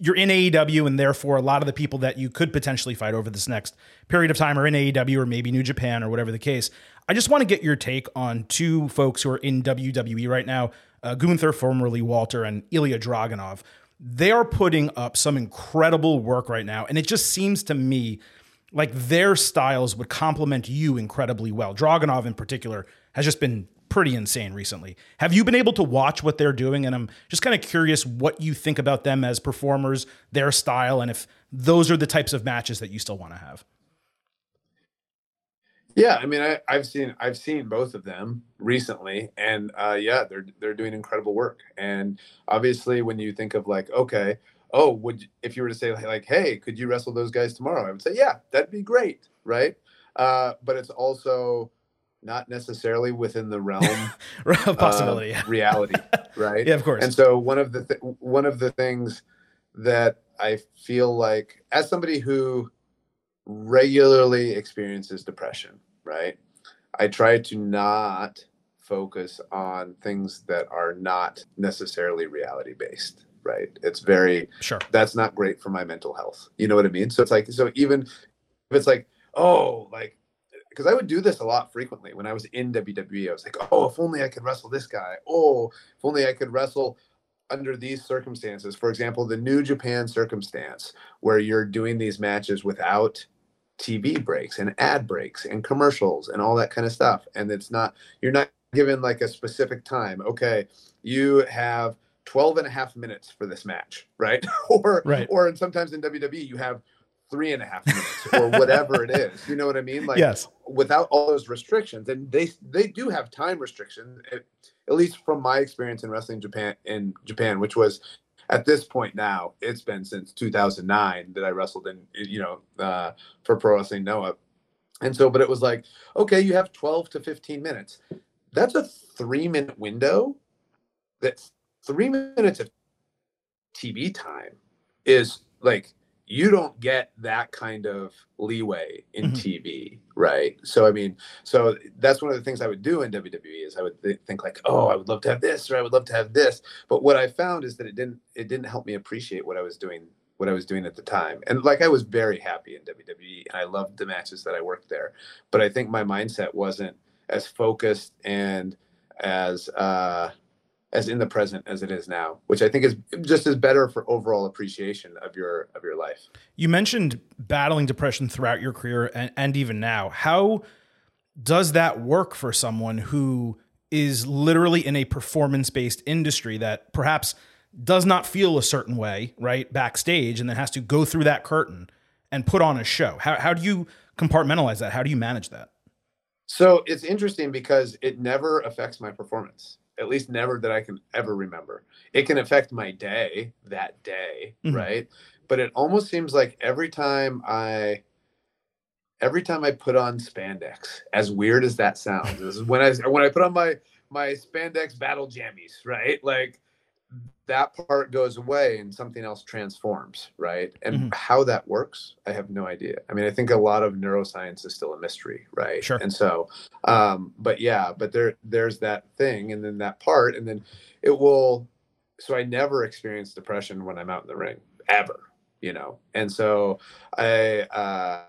you're in AEW, and therefore a lot of the people that you could potentially fight over this next period of time are in AEW or maybe New Japan or whatever the case. I just want to get your take on two folks who are in WWE right now uh, Gunther, formerly Walter, and Ilya Dragunov. They are putting up some incredible work right now. And it just seems to me like their styles would complement you incredibly well. Dragunov, in particular, has just been pretty insane recently. Have you been able to watch what they're doing? And I'm just kind of curious what you think about them as performers, their style, and if those are the types of matches that you still want to have. Yeah, I mean, I, have seen I've seen both of them recently, and uh, yeah, they're they're doing incredible work. And obviously, when you think of like, okay, oh, would if you were to say like, hey, could you wrestle those guys tomorrow? I would say, yeah, that'd be great, right? Uh, but it's also not necessarily within the realm of possibility, of reality, right? yeah, of course. And so one of the th- one of the things that I feel like as somebody who regularly experiences depression, right? I try to not focus on things that are not necessarily reality based, right? It's very sure. That's not great for my mental health. You know what I mean? So it's like so even if it's like, oh, like because I would do this a lot frequently when I was in WWE. I was like, oh, if only I could wrestle this guy. Oh, if only I could wrestle under these circumstances. For example, the New Japan circumstance where you're doing these matches without TV breaks and ad breaks and commercials and all that kind of stuff. And it's not, you're not given like a specific time. Okay, you have 12 and a half minutes for this match, right? or, right. or sometimes in WWE, you have three and a half minutes or whatever it is. You know what I mean? Like yes. without all those restrictions, and they they do have time restrictions. At, at least from my experience in wrestling Japan in Japan, which was at this point now, it's been since 2009 that I wrestled in, you know, uh, for Pro Wrestling Noah. And so, but it was like, okay, you have 12 to 15 minutes. That's a three minute window. That's three minutes of TV time is like you don't get that kind of leeway in mm-hmm. TV, right? So I mean, so that's one of the things I would do in WWE is I would th- think like, oh, I would love to have this or I would love to have this, but what I found is that it didn't it didn't help me appreciate what I was doing what I was doing at the time. And like I was very happy in WWE and I loved the matches that I worked there, but I think my mindset wasn't as focused and as uh as in the present as it is now, which I think is just as better for overall appreciation of your of your life. You mentioned battling depression throughout your career and, and even now. How does that work for someone who is literally in a performance based industry that perhaps does not feel a certain way, right, backstage, and then has to go through that curtain and put on a show? How, how do you compartmentalize that? How do you manage that? So it's interesting because it never affects my performance at least never that I can ever remember. It can affect my day that day, mm-hmm. right? But it almost seems like every time I every time I put on spandex, as weird as that sounds, is when I when I put on my my spandex battle jammies, right? Like that part goes away and something else transforms, right? And mm-hmm. how that works, I have no idea. I mean, I think a lot of neuroscience is still a mystery, right? Sure. And so, um, but yeah, but there there's that thing, and then that part, and then it will. So I never experience depression when I'm out in the ring ever, you know. And so I, uh,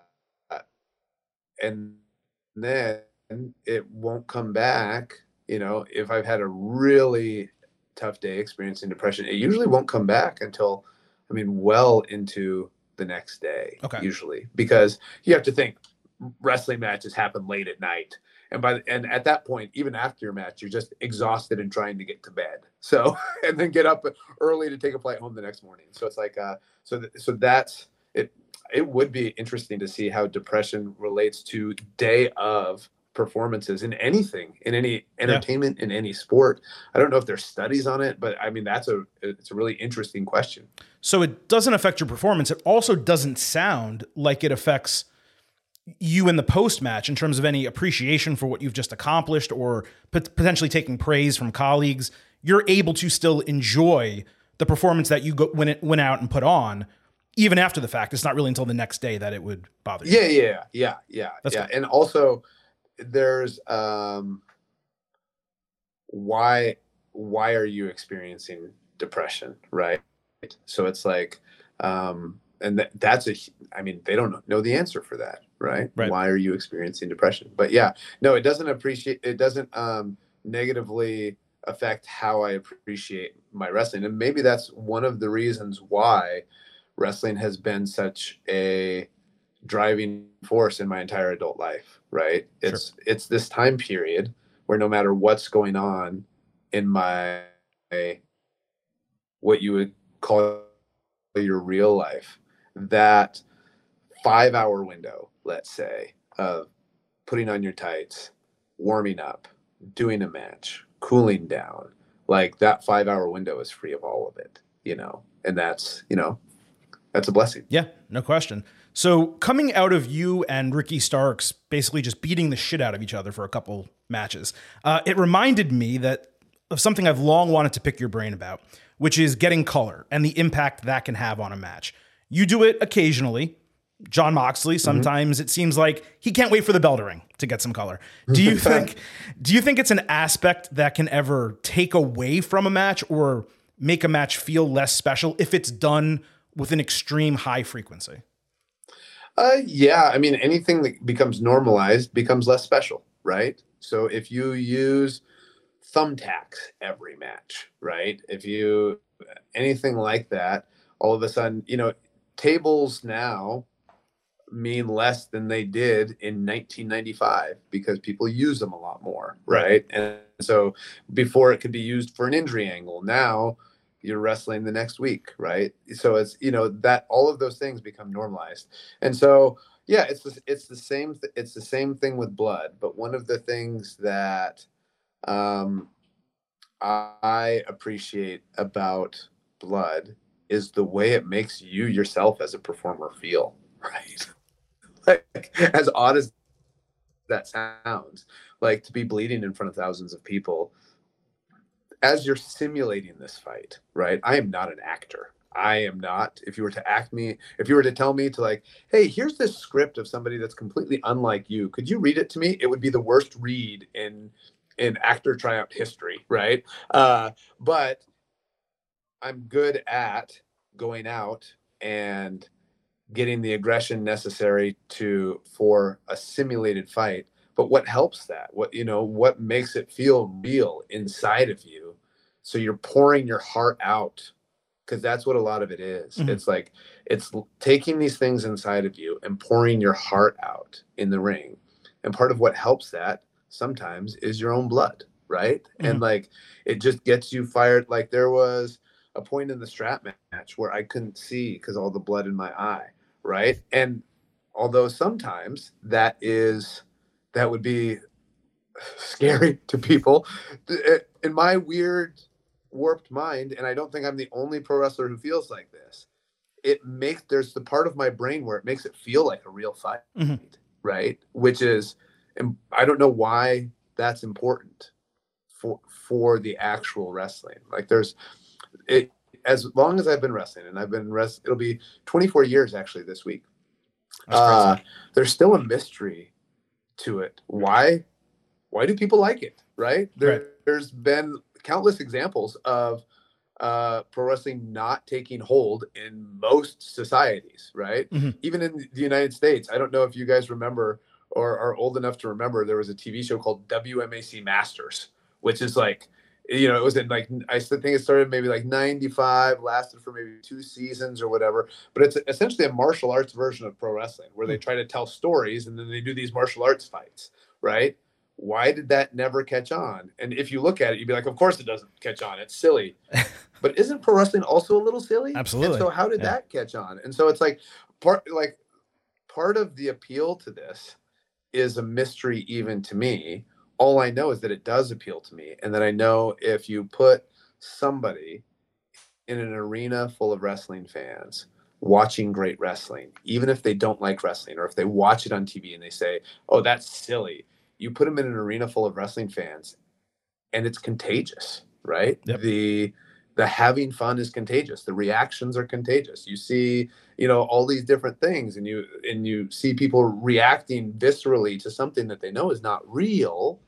and then it won't come back you know if i've had a really tough day experiencing depression, it usually won't come back until, I mean, well into the next day. Okay. Usually, because you have to think wrestling matches happen late at night, and by the, and at that point, even after your match, you're just exhausted and trying to get to bed. So and then get up early to take a flight home the next morning. So it's like, uh, so th- so that's it. It would be interesting to see how depression relates to day of performances in anything in any entertainment yeah. in any sport. I don't know if there's studies on it but i mean that's a it's a really interesting question. So it doesn't affect your performance. It also doesn't sound like it affects you in the post match in terms of any appreciation for what you've just accomplished or potentially taking praise from colleagues. You're able to still enjoy the performance that you go, when it went out and put on even after the fact. It's not really until the next day that it would bother you. Yeah yeah yeah yeah. That's yeah good. and also there's um why why are you experiencing depression right? So it's like um and th- that's a i mean they don't know the answer for that right? right. Why are you experiencing depression? But yeah no it doesn't appreciate it doesn't um negatively affect how i appreciate my wrestling. And maybe that's one of the reasons why wrestling has been such a driving force in my entire adult life right? It's sure. it's this time period where no matter what's going on in my what you would call your real life that 5 hour window let's say of putting on your tights warming up doing a match cooling down like that 5 hour window is free of all of it you know? And that's you know that's a blessing. Yeah no question So coming out of you and Ricky Starks basically just beating the shit out of each other for a couple matches, uh, it reminded me that of something I've long wanted to pick your brain about, which is getting color and the impact that can have on a match. You do it occasionally. Jon Moxley, sometimes it seems like he can't wait for the bell to ring to get some color. Do you think do you think it's an aspect that can ever take away from a match or make a match feel less special if it's done with an extreme high frequency? Uh, yeah, I mean, anything that becomes normalized becomes less special, right? So if you use thumbtacks every match, right? If you anything like that, all of a sudden, you know, tables now mean less than they did in 1995 because people use them a lot more, right? And so before it could be used for an injury angle, now you're wrestling the next week, right? So it's you know that all of those things become normalized, and so yeah, it's it's the same it's the same thing with blood. But one of the things that um, I appreciate about blood is the way it makes you yourself as a performer feel, right? like as odd as that sounds, like to be bleeding in front of thousands of people as you're simulating this fight, right? I am not an actor. I am not. If you were to act me, if you were to tell me to like, hey, here's this script of somebody that's completely unlike you, could you read it to me? It would be the worst read in in actor tryout history, right? Uh, but I'm good at going out and getting the aggression necessary to for a simulated fight but what helps that what you know what makes it feel real inside of you so you're pouring your heart out because that's what a lot of it is. Mhm. it's like it's taking these things inside of you and pouring your heart out in the ring. And part of what helps that sometimes is your own blood right? And like it just gets you fired. Like there was a point in the strap match where i couldn't see because all the blood in my eye right? And although sometimes that is that would be scary to people in my weird warped mind and i don't think i'm the only pro wrestler who feels like this it makes there's the part of my brain where it makes it feel like a real fight Mhm. right which is and i don't know why that's important for for the actual wrestling like there's it as long as i've been wrestling and i've been rest it'll be 24 years actually this week uh, there's still a mystery to it. Why? Why do people like it? Right? There, Right. There's been countless examples of uh, pro wrestling not taking hold in most societies. Right? Mhm. Even in the United States. I don't know if you guys remember or are old enough to remember. There was a TV show called WMAC Masters, which is like you know, it was in like I think it started maybe like '95, lasted for maybe two seasons or whatever. But it's essentially a martial arts version of pro wrestling where they try to tell stories and then they do these martial arts fights, right? Why did that never catch on? And if you look at it, you'd be like, of course it doesn't catch on. It's silly. but isn't pro wrestling also a little silly? And Absolutely. so how did Yeah. that catch on? And so it's like part like part of the appeal to this is a mystery even to me. All I know is that it does appeal to me, and that I know if you put somebody in an arena full of wrestling fans watching great wrestling, even if they don't like wrestling, or if they watch it on TV and they say, "Oh, that's silly," you put them in an arena full of wrestling fans, and it's contagious, right? Yep. The the having fun is contagious. The reactions are contagious. You see, you know, all these different things, and you and you see people reacting viscerally to something that they know is not real,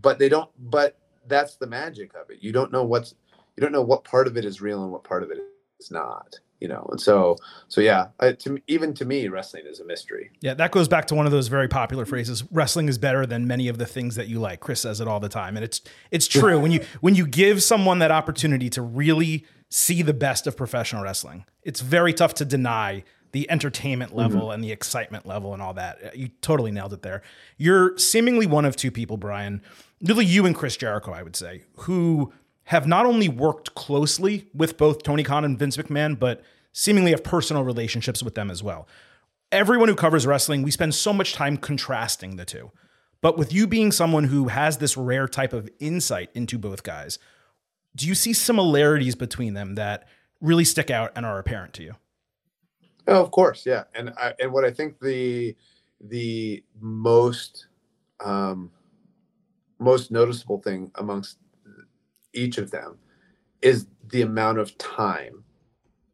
but they don't. But that's the magic of it. You don't know what's you don't know what part of it is real and what part of it is not. You know, and so so yeah. I, to even to me, wrestling is a mystery. Yeah, that goes back to one of those very popular phrases. Wrestling is better than many of the things that you like. Chris says it all the time, and it's it's true. when you when you give someone that opportunity to really see the best of professional wrestling, it's very tough to deny the entertainment mm-hmm. level and the excitement level and all that. Uh, you totally nailed it there. You're seemingly one of two people, Bryan, really you and Chris Jericho, I would say, who have not only worked closely with both Tony Khan and Vince McMahon, but seemingly have personal relationships with them as well everyone who covers wrestling, we spend so much time contrasting the two. But with you being someone who has this rare type of insight into both guys, do you see similarities between them that really stick out and are apparent to you? Oh, of course, yeah. And I, and what I think the the most um, most noticeable thing amongst each of them is the amount of time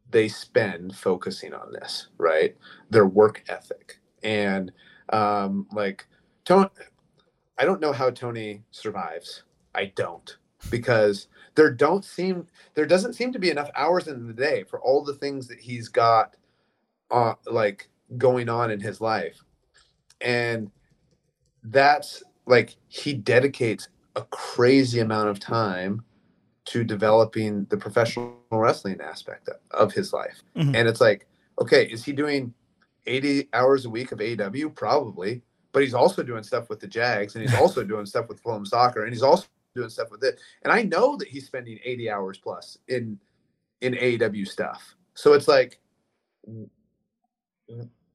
they spend focusing on this, right? Their work ethic and um, like Tony. I don't know how Tony survives. I don't because there don't seem there doesn't seem to be enough hours in the day for all the things that he's got uh, like going on in his life and that's like he dedicates a crazy amount of time to developing the professional wrestling aspect of his life Mhm. and it's like okay is he doing 80 hours a week of AEW probably but he's also doing stuff with the Jags and he's also doing stuff with Fulham soccer and he's also doing stuff with it and I know that he's spending 80 hours plus in in AEW stuff so it's like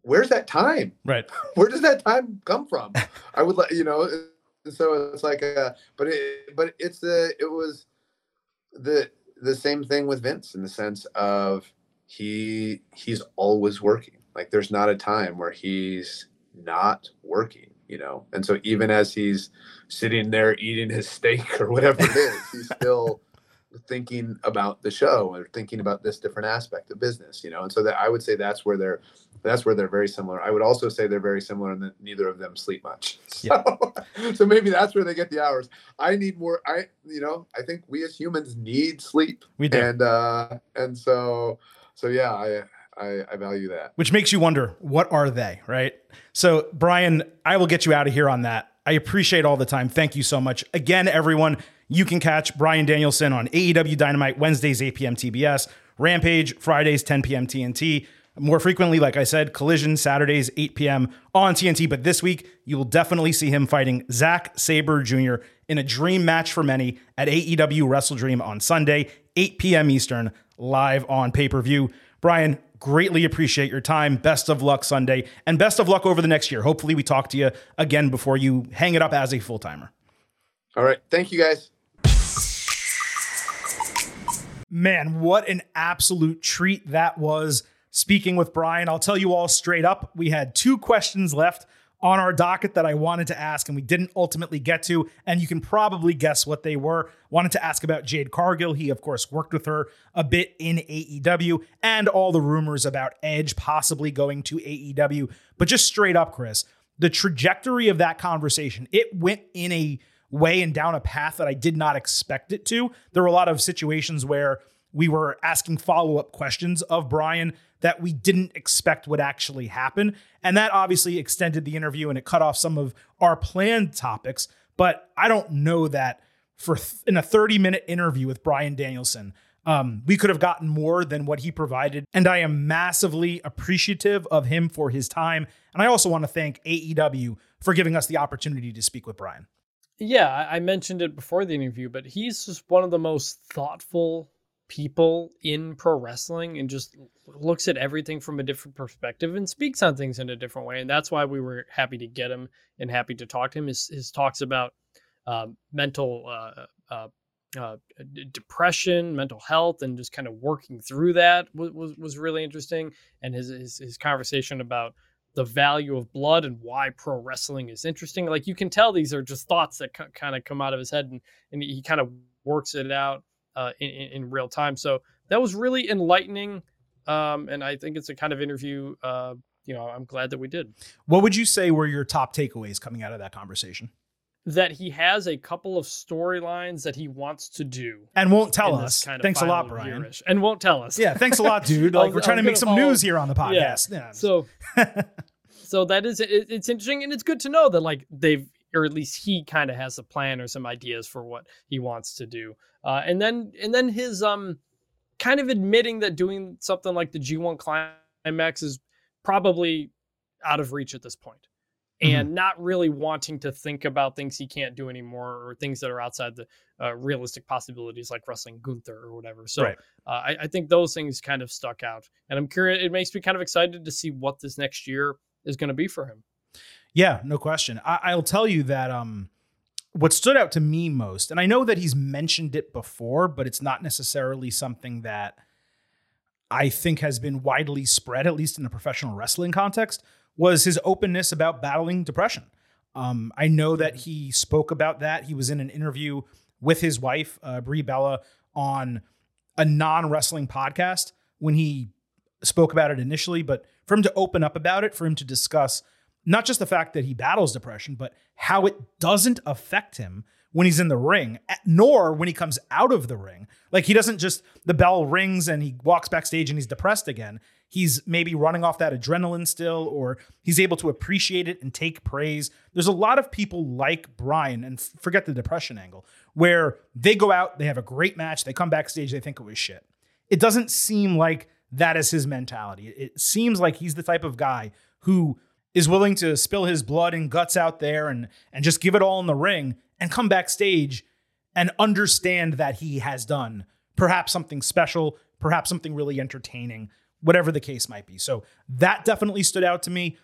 where's that time Right. where does that time come from? I would let you know. So it's like, uh, but it, but it's the it was the the same thing with Vince in the sense of he he's always working. Like there's not a time where he's not working, you know. And so even as he's sitting there eating his steak or whatever it is, he's still thinking about the show or thinking about this different aspect of business, you know. And so that I would say that's where they're that's where they're very similar. I would also say they're very similar and that neither of them sleep much. So, so maybe that's where they get the hours. I need more. I, you know, I think we as humans need sleep, We do. and uh, and so, so yeah, I, I, I value that. which makes you wonder what are they right so bryan i will get you out of here on that i appreciate all the time thank you so much again everyone you can catch bryan danielson on aew dynamite wednesdays 8 p.m tbs rampage fridays 10 p.m tnt more frequently like i said collision saturdays 8 p.m on tnt but this week you will definitely see him fighting zack sabre jr in a dream match for many at aew WrestleDream on sunday 8 p.m eastern live on pay-per-view bryan Greatly appreciate your time. Best of luck Sunday and best of luck over the next year. Hopefully, we talk to you again before you hang it up as a full timer. All right, thank you guys. Man, what an absolute treat that was speaking with Bryan. I'll tell you all straight up, we had two questions left on our docket that I wanted to ask and we didn't ultimately get to. And you can probably guess what they were. Wanted to ask about Jade Cargill. He, of course, worked with her a bit in AEW and all the rumors about Edge possibly going to AEW. But just straight up, Chris, the trajectory of that conversation, it went in a way and down a path that I did not expect it to. There were a lot of situations where we were asking follow up questions of Bryan that we didn't expect would actually happen. And that obviously extended the interview and it cut off some of our planned topics. But I don't know that for th- in a 30 minute interview with Bryan Danielson, um, we could have gotten more than what he provided. And I am massively appreciative of him for his time. And I also want to thank AEW for giving us the opportunity to speak with Bryan. Yeah, I mentioned it before the interview, but he's just one of the most thoughtful people in pro wrestling and just looks at everything from a different perspective and speaks on things in a different way. And that's why we were happy to get him and happy to talk to him. His, his talks about um, mental uh, uh, uh, depression, mental health, and just kind of working through that was, was, was really interesting. And his, his, his conversation about the value of blood and why pro wrestling is interesting. Like you can tell these are just thoughts that c- kind of come out of his head and, and he kind of works it out uh, in, in real time. So that was really enlightening. Um, and I think it's a kind of interview, uh, you know, I'm glad that we did. What would you say were your top takeaways coming out of that conversation? That he has a couple of storylines that he wants to do. And won't tell us. kind of Thanks a lot, Bryan. year-ish, And won't tell us. Yeah, thanks a lot, dude. Like we're trying to make some follow- news here on the podcast. Yeah. So, so that is it, it's interesting and it's good to know that like they've or at least he kind of has a plan or some ideas for what he wants to do. Uh, and then and then his um kind of admitting that doing something like the G1 climax is probably out of reach at this point. And not really wanting to think about things he can't do anymore or things that are outside the uh, realistic possibilities, like wrestling Gunther or whatever. So Right. uh, I, I think those things kind of stuck out. And I'm curious, it makes me kind of excited to see what this next year is going to be for him. Yeah, no question. I, I'll tell you that um, what stood out to me most, and I know that he's mentioned it before, but it's not necessarily something that I think has been widely spread, at least in the professional wrestling context, was his openness about battling depression. Um, I know that he spoke about that. He was in an interview with his wife, uh, Brie Bella, on a non wrestling podcast when he spoke about it initially. But for him to open up about it, for him to discuss not just the fact that he battles depression, but how it doesn't affect him when he's in the ring, nor when he comes out of the ring. Like he doesn't just, the bell rings and he walks backstage and he's depressed again. He's maybe running off that adrenaline still, or he's able to appreciate it and take praise. There's a lot of people like Bryan, and forget the depression angle, where they go out, they have a great match, they come backstage, they think it was shit. It doesn't seem like that is his mentality. It seems like he's the type of guy who is willing to spill his blood and guts out there and and just give it all in the ring and come backstage and understand that he has done perhaps something special, perhaps something really entertaining, whatever the case might be. So that definitely stood out to me.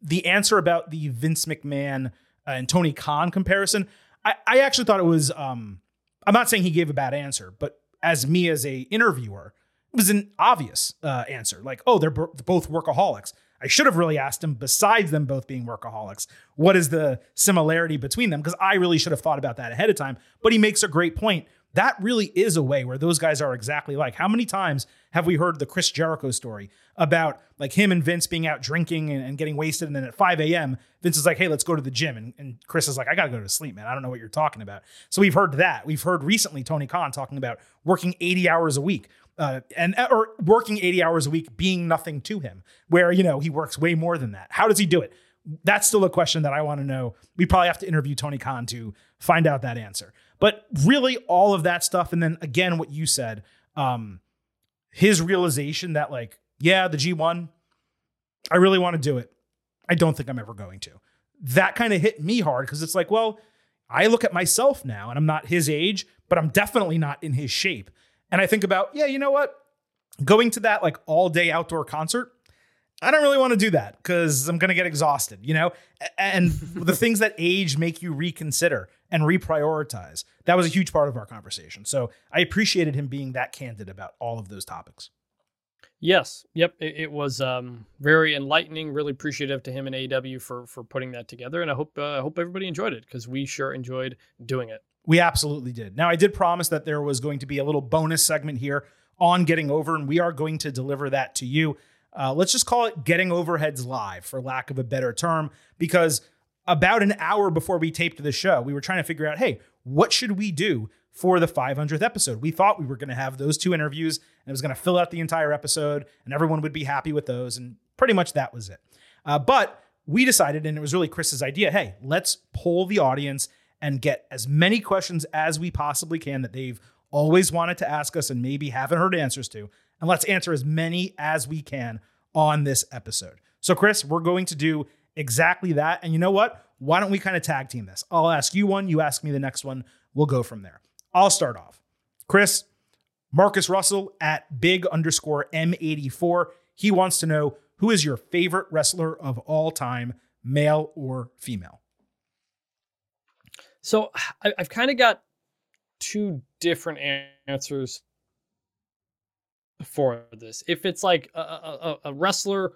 The answer about the Vince McMahon uh, and Tony Khan comparison, I, I actually thought it was. Um, I'm not saying he gave a bad answer, but as me as a interviewer, it was an obvious uh, answer. Like, oh, they're b- both workaholics. I should have really asked him, besides them both being workaholics, what is the similarity between them? Because I really should have thought about that ahead of time. But he makes a great point. That really is a way where those guys are exactly like. How many times have we heard the Chris Jericho story about like him and Vince being out drinking and, and getting wasted? And then at 5 a.m., Vince is like, hey, let's go to the gym. And, and Chris is like, I got to go to sleep, man. I don't know what you're talking about. So we've heard that. We've heard recently Tony Khan talking about working 80 hours a week uh, and or working 80 hours a week being nothing to him, where you know he works way more than that. How does he do it? That's still a question that I want to know. We probably have to interview Tony Khan to find out that answer. But really, all of that stuff, and then again, what you said, um, his realization that like, yeah, the G1, I really want to do it. I don't think I'm ever going to. That kind of hit me hard because it's like, well, I look at myself now, and I'm not his age, but I'm definitely not in his shape. And I think about, yeah, you know what? Going to that like all day outdoor concert, I don't really want to do that because I'm going to get exhausted, you know? And the things that age make you reconsider and reprioritize. That was a huge part of our conversation. So I appreciated him being that candid about all of those topics. Yes. Yep. It, it was um, very enlightening. Really appreciative to him and AEW for for putting that together. And I hope uh, I hope everybody enjoyed it because we sure enjoyed doing it. We absolutely did. Now, I did promise that there was going to be a little bonus segment here on Getting Over, and we are going to deliver that to you. Uh, let's just call it Getting Overheads Live, for lack of a better term, because about an hour before we taped the show, we were trying to figure out hey, what should we do for the 500th episode? We thought we were going to have those two interviews, and it was going to fill out the entire episode, and everyone would be happy with those. And pretty much that was it. Uh, but we decided, and it was really Chris's idea hey, let's poll the audience and get as many questions as we possibly can that they've always wanted to ask us and maybe haven't heard answers to. And let's answer as many as we can on this episode. So, Chris, we're going to do exactly that. And you know what? Why don't we kind of tag team this? I'll ask you one, you ask me the next one. We'll go from there. I'll start off. Chris, Marcus Russell at big underscore M84. He wants to know who is your favorite wrestler of all time, male or female? So I, have kind of got two different answers for this. If it's like a, a, a wrestler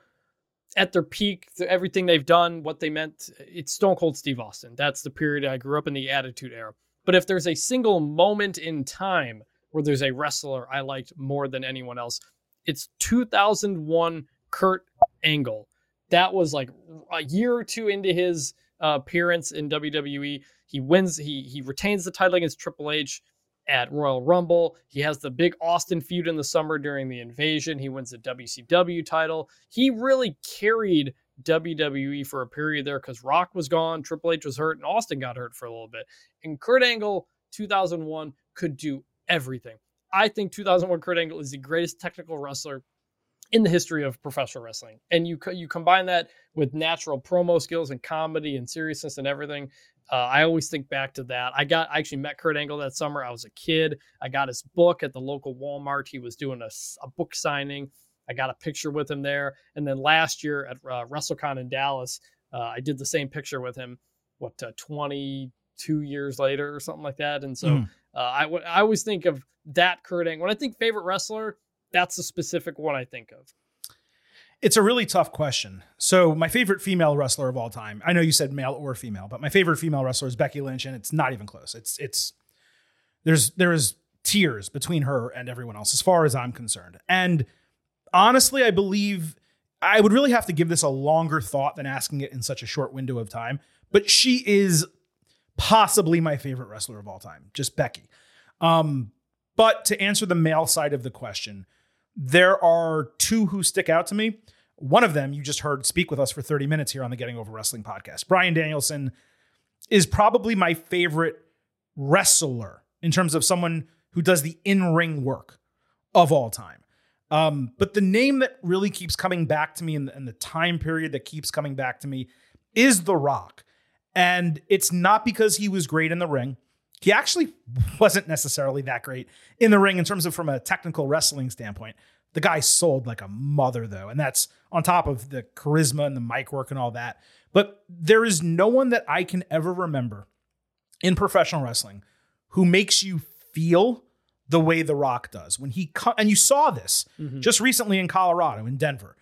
at their peak, everything they've done, what they meant, it's Stone Cold Steve Austin. That's the period I grew up in the Attitude Era. But if there's a single moment in time where there's a wrestler I liked more than anyone else, it's 2001 Kurt Angle. That was like a year or two into his uh, appearance in WWE. He wins. He he retains the title against Triple H at Royal Rumble. He has the big Austin feud in the summer during the invasion. He wins the WCW title. He really carried WWE for a period there because Rock was gone, Triple H was hurt, and Austin got hurt for a little bit. And Kurt Angle, 2001, could do everything. I think 2001 Kurt Angle is the greatest technical wrestler in the history of professional wrestling. And you you combine that with natural promo skills and comedy and seriousness and everything. Uh, I always think back to that. I got I actually met Kurt Angle that summer. I was a kid. I got his book at the local Walmart. He was doing a, a book signing. I got a picture with him there. And then last year at uh, WrestleCon in Dallas, uh, I did the same picture with him. What uh, 22 years later or something like that. And so mm. I, w- I always think of that Kurt Angle. When I think favorite wrestler, that's the specific one I think of. It's a really tough question. So, my favorite female wrestler of all time, I know you said male or female, but my favorite female wrestler is Becky Lynch, and it's not even close. It's, it's, there's, there is tiers between her and everyone else, as far as I'm concerned. And honestly, I believe I would really have to give this a longer thought than asking it in such a short window of time. But she is possibly my favorite wrestler of all time, just Becky. Um, but to answer the male side of the question, there are two who stick out to me. One of them you just heard speak with us for 30 minutes here on the Getting Over Wrestling podcast. Bryan Danielson is probably my favorite wrestler in terms of someone who does the in ring work of all time. Um, but the name that really keeps coming back to me and the, the time period that keeps coming back to me is The Rock. And it's not because he was great in the ring. He actually wasn't necessarily that great in the ring in terms of from a technical wrestling standpoint. The guy sold like a mother, though. And that's on top of the charisma and the mic work and all that. But there is no one that I can ever remember in professional wrestling who makes you feel the way The Rock does. When he co- and you saw this mm-hmm. just recently in Colorado, in Denver.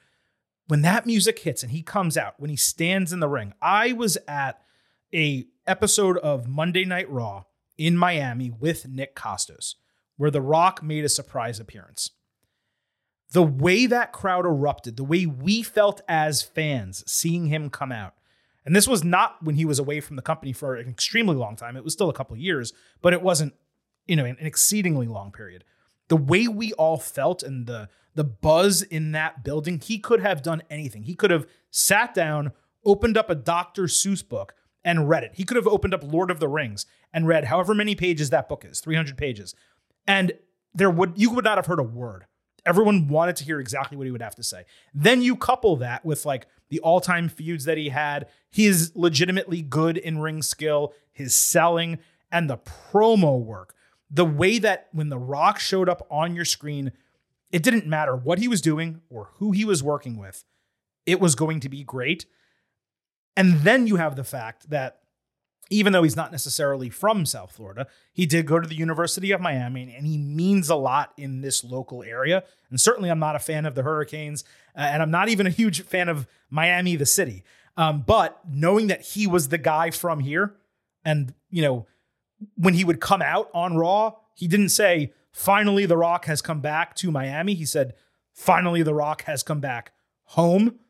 When that music hits and he comes out, when he stands in the ring, I was at a episode of Monday Night Raw in Miami with Nick Kostos, where The Rock made a surprise appearance. The way that crowd erupted, the way we felt as fans seeing him come out, and this was not when he was away from the company for an extremely long time. It was still a couple years, but it wasn't, you know, an exceedingly long period. The way we all felt and the the buzz in that building, he could have done anything. He could have sat down, opened up a Dr. Seuss book, and read it. He could have opened up Lord of the Rings and read however many pages that book is, 300 pages. And there would you would not have heard a word. Everyone wanted to hear exactly what he would have to say. Then you couple that with like the all-time feuds that he had, his legitimately good in-ring skill, his selling and the promo work. The way that when The Rock showed up on your screen, it didn't matter what he was doing or who he was working with. It was going to be great. And then you have the fact that even though he's not necessarily from South Florida, he did go to the University of Miami and he means a lot in this local area. And certainly, I'm not a fan of the Hurricanes, uh, and I'm not even a huge fan of Miami, the city. Um, but knowing that he was the guy from here, and, you know, when he would come out on Raw, he didn't say, finally, The Rock has come back to Miami. He said, finally, The Rock has come back home.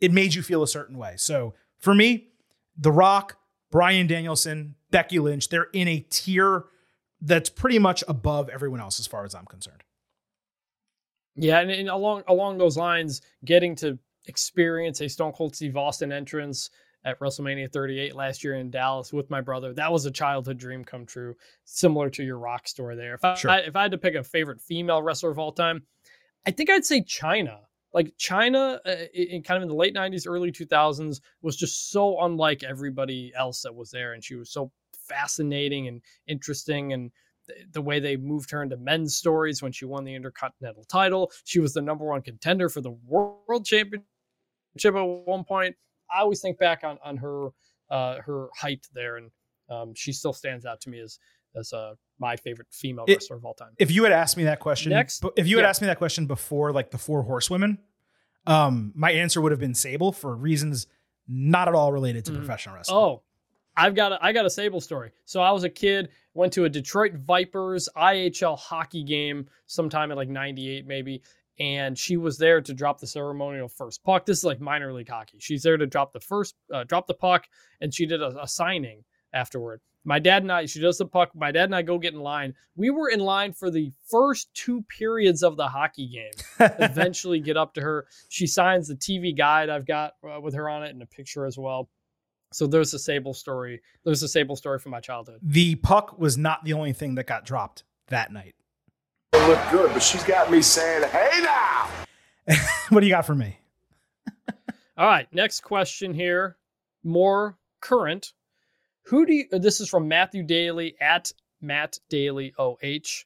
It made you feel a certain way. So, for me, The Rock, Bryan Danielson, Becky Lynch, they're in a tier that's pretty much above everyone else as far as I'm concerned. Yeah, and, and along along those lines, getting to experience a Stone Cold Steve Austin entrance at WrestleMania 38 last year in Dallas with my brother. That was a childhood dream come true, similar to your rock story there. If I, sure. I, if I had to pick a favorite female wrestler of all time, I think I'd say Chyna like Chyna uh, in kind of in the late 90s early 2000s was just so unlike everybody else that was there and she was so fascinating and interesting and the way they moved her into men's stories when she won the intercontinental title. She was the number one contender for the world championship at one point. I always think back on on her uh her height there and um, she still stands out to me as as uh, my favorite female it, wrestler of all time. If you had asked me that question next, if you had yeah. asked me that question before, like the four horsewomen, um, my answer would have been Sable for reasons not at all related to mm. professional wrestling. Oh, I've got a, I got a Sable story. So I was a kid, went to a Detroit Vipers IHL hockey game sometime in like '98 maybe, and she was there to drop the ceremonial first puck. This is like minor league hockey. She's there to drop the first, uh, drop the puck, and she did a, a signing afterward. My dad and I, she does the puck. My dad and I go get in line. We were in line for the first two periods of the hockey game. Eventually, get up to her. She signs the TV guide I've got uh, with her on it and a picture as well. So there's a Sable story. There's a Sable story from my childhood. The puck was not the only thing that got dropped that night. It looked good, but she's got me saying, "Hey now." what do you got for me? All right, next question here. More current who do you, uh, this is from Matthew Daly at Matt Daly OH.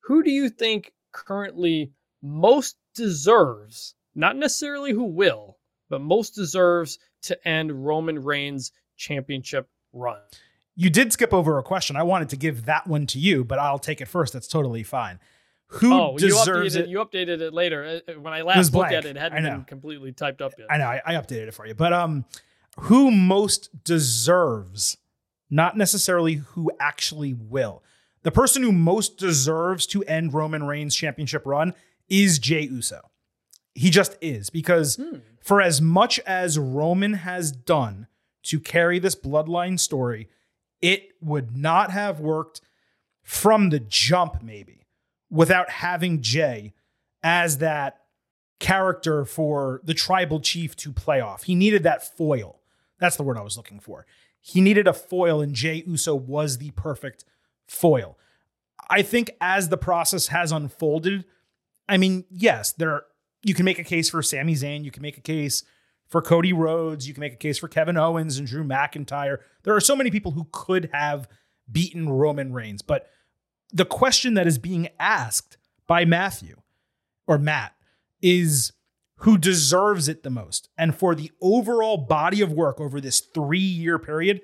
Who do you think currently most deserves, not necessarily who will, but most deserves to end Roman Reigns' championship run? You did skip over a question. I wanted to give that one to you, but I'll take it first. That's totally fine. Who oh, you deserves updated, it? You updated it later. Uh, When I last looked at it, it hadn't been completely typed up yet. I know I, I updated it for you, but um, who most deserves, not necessarily who actually will. The person who most deserves to end Roman Reigns' championship run is Jey Uso. He just is because Hmm. for as much as Roman has done to carry this bloodline story, it would not have worked from the jump, maybe, without having Jey as that character for the tribal chief to play off. He needed that foil. That's the word I was looking for. He needed a foil, and Jey Uso was the perfect foil. I think as the process has unfolded, I mean, yes, there are, you can make a case for Sami Zayn, you can make a case for Cody Rhodes, you can make a case for Kevin Owens and Drew McIntyre. There are so many people who could have beaten Roman Reigns, but the question that is being asked by Matthew or Matt is who deserves it the most. And for the overall body of work over this three year period,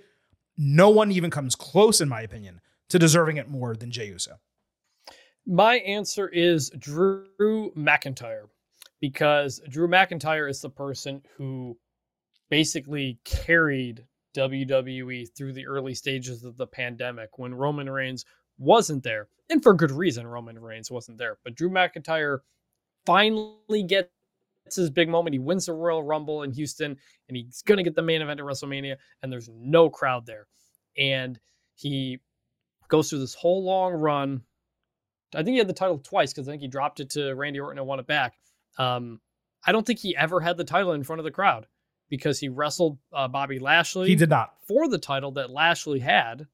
no one even comes close, in my opinion, to deserving it more than Jey Uso. My answer is Drew McIntyre because Drew McIntyre is the person who basically carried WWE through the early stages of the pandemic when Roman Reigns wasn't there. And for good reason, Roman Reigns wasn't there. But Drew McIntyre finally gets his big moment. He wins the Royal Rumble in Houston and he's going to get the main event at WrestleMania, and there's no crowd there. And he goes through this whole long run. I think he had the title twice because I think he dropped it to Randy Orton and won it back. Um, I don't think he ever had the title in front of the crowd because he wrestled uh, Bobby Lashley He did not. for the title that Lashley had,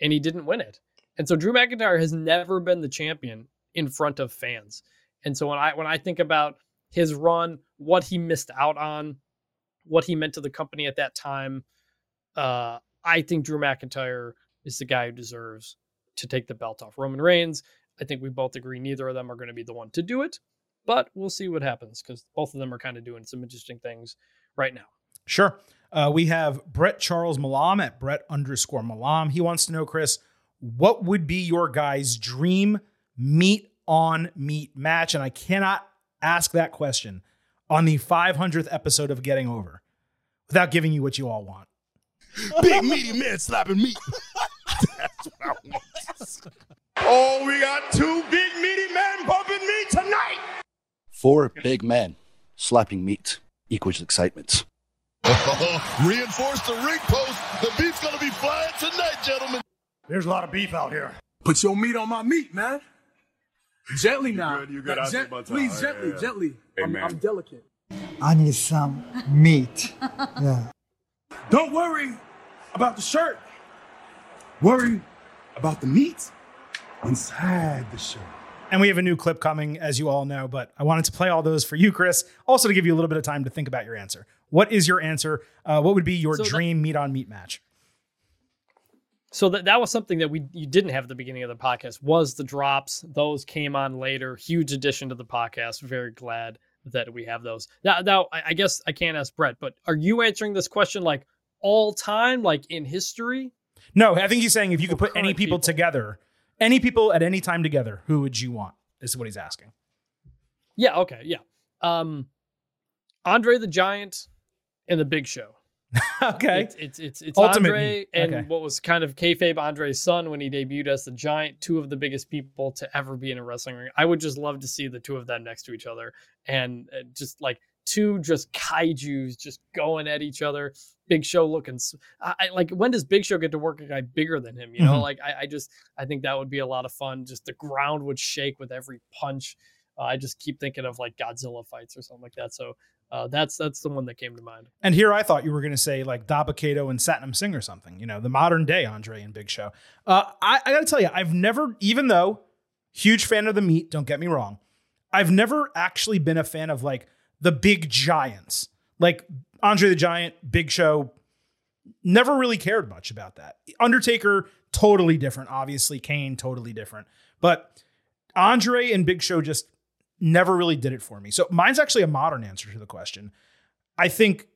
and he didn't win it. And so Drew McIntyre has never been the champion in front of fans. And so when I when I think about his run, what he missed out on, what he meant to the company at that time, uh, I think Drew McIntyre is the guy who deserves to take the belt off Roman Reigns. I think we both agree neither of them are going to be the one to do it, but we'll see what happens because both of them are kind of doing some interesting things right now. Sure. Uh, we have Brett Charles Malam at Brett underscore Malam. He wants to know, Chris, what would be your guy's dream meet on meet match? And I cannot ask that question on the 500th episode of Getting Over without giving you what you all want. Big meaty man slapping meat. That's what I want. Oh, we got two big meaty men bumping me tonight. Four big men slapping meat equals excitement. Reinforce the ring post. The beef's gonna be flying tonight, gentlemen. There's a lot of beef out here. Put your meat on my meat, man. Gently now. good, you good. Like, I'll take my time. please, gently, yeah, yeah. gently. I'm, I'm delicate. I need some meat. Yeah. Don't worry about the shirt. Worry about the meat inside the shirt. And we have a new clip coming, as you all know, but I wanted to play all those for you, Chris. Also, to give you a little bit of time to think about your answer. What is your answer? Uh, what would be your So that- dream meet on meat match? So that that was something that we you didn't have at the beginning of the podcast was the drops. Those came on later. Huge addition to the podcast. Very glad that we have those. Now, now I guess I can't ask Brett, but are you answering this question like all time, like in history? No, I think he's saying if you could put any people, people. together, any people at any time together, who would you want? this Is what he's asking. Yeah. Okay. Yeah. Um, Andre the Giant and the Big Show. okay. It's it's it's, it's Andre and Okay. what was kind of kayfabe Andre's son when he debuted as the Giant, two of the biggest people to ever be in a wrestling ring. I would just love to see the two of them next to each other and uh, just like two just kaiju's just going at each other. Big Show looking I, I- like when does Big Show get to work a guy bigger than him? You know, Mhm. like I, I just I think that would be a lot of fun. Just the ground would shake with every punch. Uh, I just keep thinking of like Godzilla fights or something like that. So uh, that's that's the one that came to mind. And here I thought you were going to say like Dabba-Kato and Satnam Singh or something, you know, the modern day Andre and Big Show. Uh, I, I got to tell you, I've never, even though huge fan of the meat, don't get me wrong, I've never actually been a fan of like the big giants, like Andre the Giant, Big Show. Never really cared much about that. Undertaker, totally different. Obviously, Kane, totally different. But Andre and Big Show just never really did it for me. So mine's actually a modern answer to the question. I think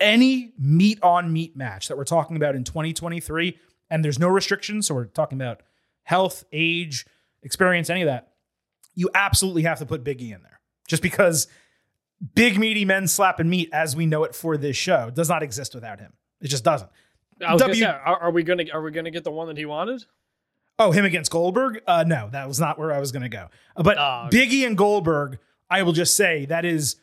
any meat on meat match that we're talking about in 2023, and there's no restrictions, so we're talking about health, age, experience, any of that. you absolutely have to put Biggie in there. Just because big meaty men slapping meat as we know it for this show does not exist without him. It just doesn't. I was gonna W- say, are, are we gonna are we gonna get the one that he wanted? Oh, him against Goldberg? Uh, no, that was not where I was going to go. But Oh, okay. Biggie and Goldberg, I will just say that is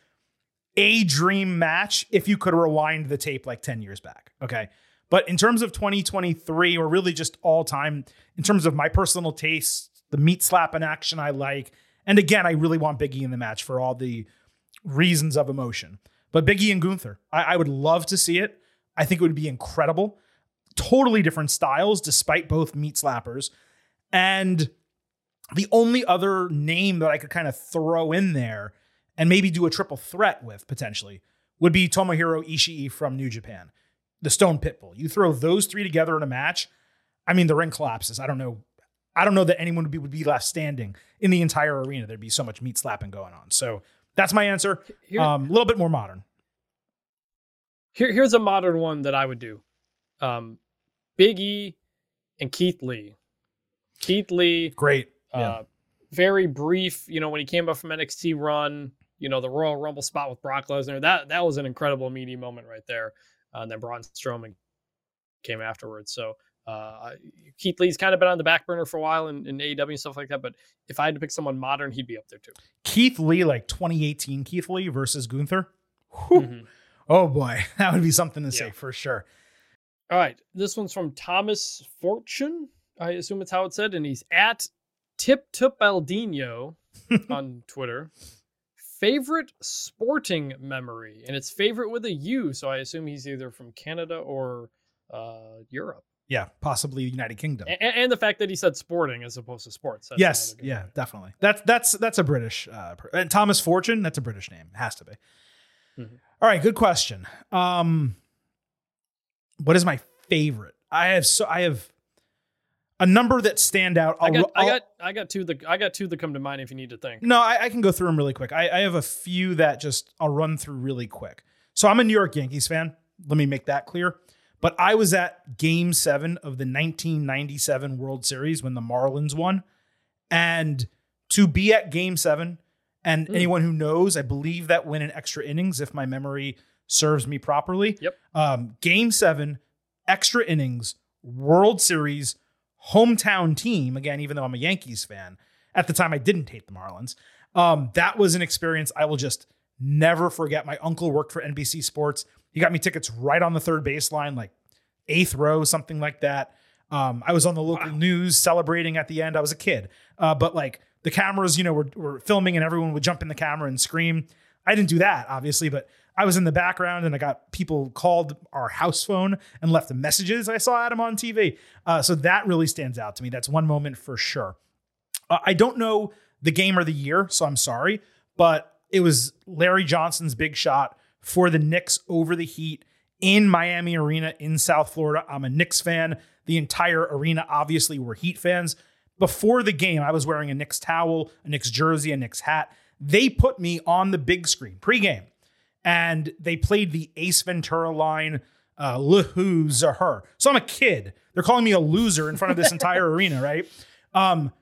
a dream match if you could rewind the tape like 10 years back. Okay. But in terms of 2023, or really just all time, in terms of my personal taste, the meat slapping action I like, and again, I really want Biggie in the match for all the reasons of emotion. But Biggie and Gunther, I, I would love to see it. I think it would be incredible. Totally different styles, despite both meat slappers. And the only other name that I could kind of throw in there and maybe do a triple threat with potentially would be Tomohiro Ishii from New Japan, the Stone Pitbull. You throw those three together in a match, I mean, the ring collapses. I don't know. I don't know that anyone would be, would be left standing in the entire arena. There'd be so much meat slapping going on. So that's my answer. Um, a little bit more modern. Here, here's a modern one that I would do. Um, Big E and Keith Lee. Keith Lee, Great. uh, Yeah. very brief. You know, when he came up from NXT run, you know, the Royal Rumble spot with Brock Lesnar. That that was an incredible meaty moment right there. Uh, and then Braun Strowman came afterwards. So uh, Keith Lee's kind of been on the back burner for a while in, in AEW and stuff like that. But if I had to pick someone modern, he'd be up there too. Keith Lee, like 2018 Keith Lee versus Gunther. Mhm. Oh boy, that would be something to say for sure. All right. This one's from Thomas Fortune. I assume it's how it said. And he's at Tip Tip Aldino on Twitter. Favorite sporting memory. And it's favorite with a U. So I assume he's either from Canada or uh, Europe. Yeah, possibly United Kingdom. And, and the fact that he said sporting as opposed to sports. Yes, yeah, one. definitely. That's that's that's a British. Uh, and Thomas Fortune. That's a British name. It has to be. Mhm. All right, good question. Um, what is my favorite? I have so I have a number that stand out. I I'll- got, I I'll- got, I got two. that I got two that come to mind if you need to think. No, I, I can go through them really quick. I, I have a few that just I'll run through really quick. So I'm a New York Yankees fan. Let me make that clear. But I was at game seven of the 1997 World Series when the Marlins won. And to be at game seven, and Hmm. anyone who knows, I believe that win in extra innings, if my memory serves me properly. Yep. Um, game seven, extra innings, World Series, hometown team. Again, even though I'm a Yankees fan, at the time I didn't hate the Marlins. Um, that was an experience I will just never forget. My uncle worked for NBC Sports. He got me tickets right on the third baseline, like eighth row, something like that. Um, I was on the local news celebrating at the end. I was a kid, uh, but like the cameras, you know, were, were filming and everyone would jump in the camera and scream. I didn't do that, obviously, but I was in the background and I got people called our house phone and left messages. I saw Adam on TV. Uh, so that really stands out to me. That's one moment for sure. Uh, I don't know the game or the year, so I'm sorry, but it was Larry Johnson's big shot for the Knicks over the Heat in Miami Arena in South Florida. I'm a Knicks fan. The entire arena obviously were Heat fans. Before the game, I was wearing a Knicks towel, a Knicks jersey, a Knicks hat. They put me on the big screen pregame, and they played the Ace Ventura line, uh, loser. So I'm a kid. They're calling me a loser in front of this entire arena, right? Um,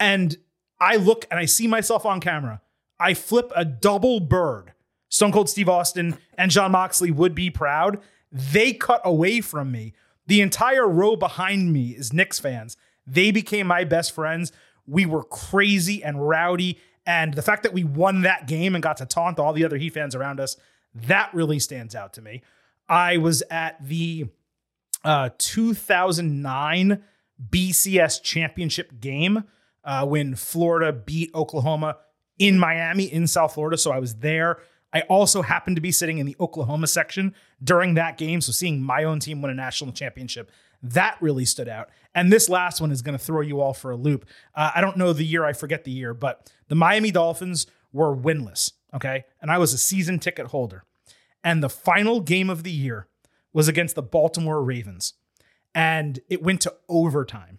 and I look and I see myself on camera. I flip a double bird. Stone Cold Steve Austin and Jon Moxley would be proud. They cut away from me. The entire row behind me is Knicks fans. They became my best friends. We were crazy and rowdy. And the fact that we won that game and got to taunt all the other Heat fans around us, that really stands out to me. I was at the uh, 2009 BCS championship game uh, when Florida beat Oklahoma in Miami, in South Florida. So I was there. I also happened to be sitting in the Oklahoma section during that game. So seeing my own team win a national championship, that really stood out. And this last one is going to throw you all for a loop. Uh, I don't know the year, I forget the year, but the Miami Dolphins were winless. Okay. And I was a season ticket holder. And the final game of the year was against the Baltimore Ravens. And it went to overtime.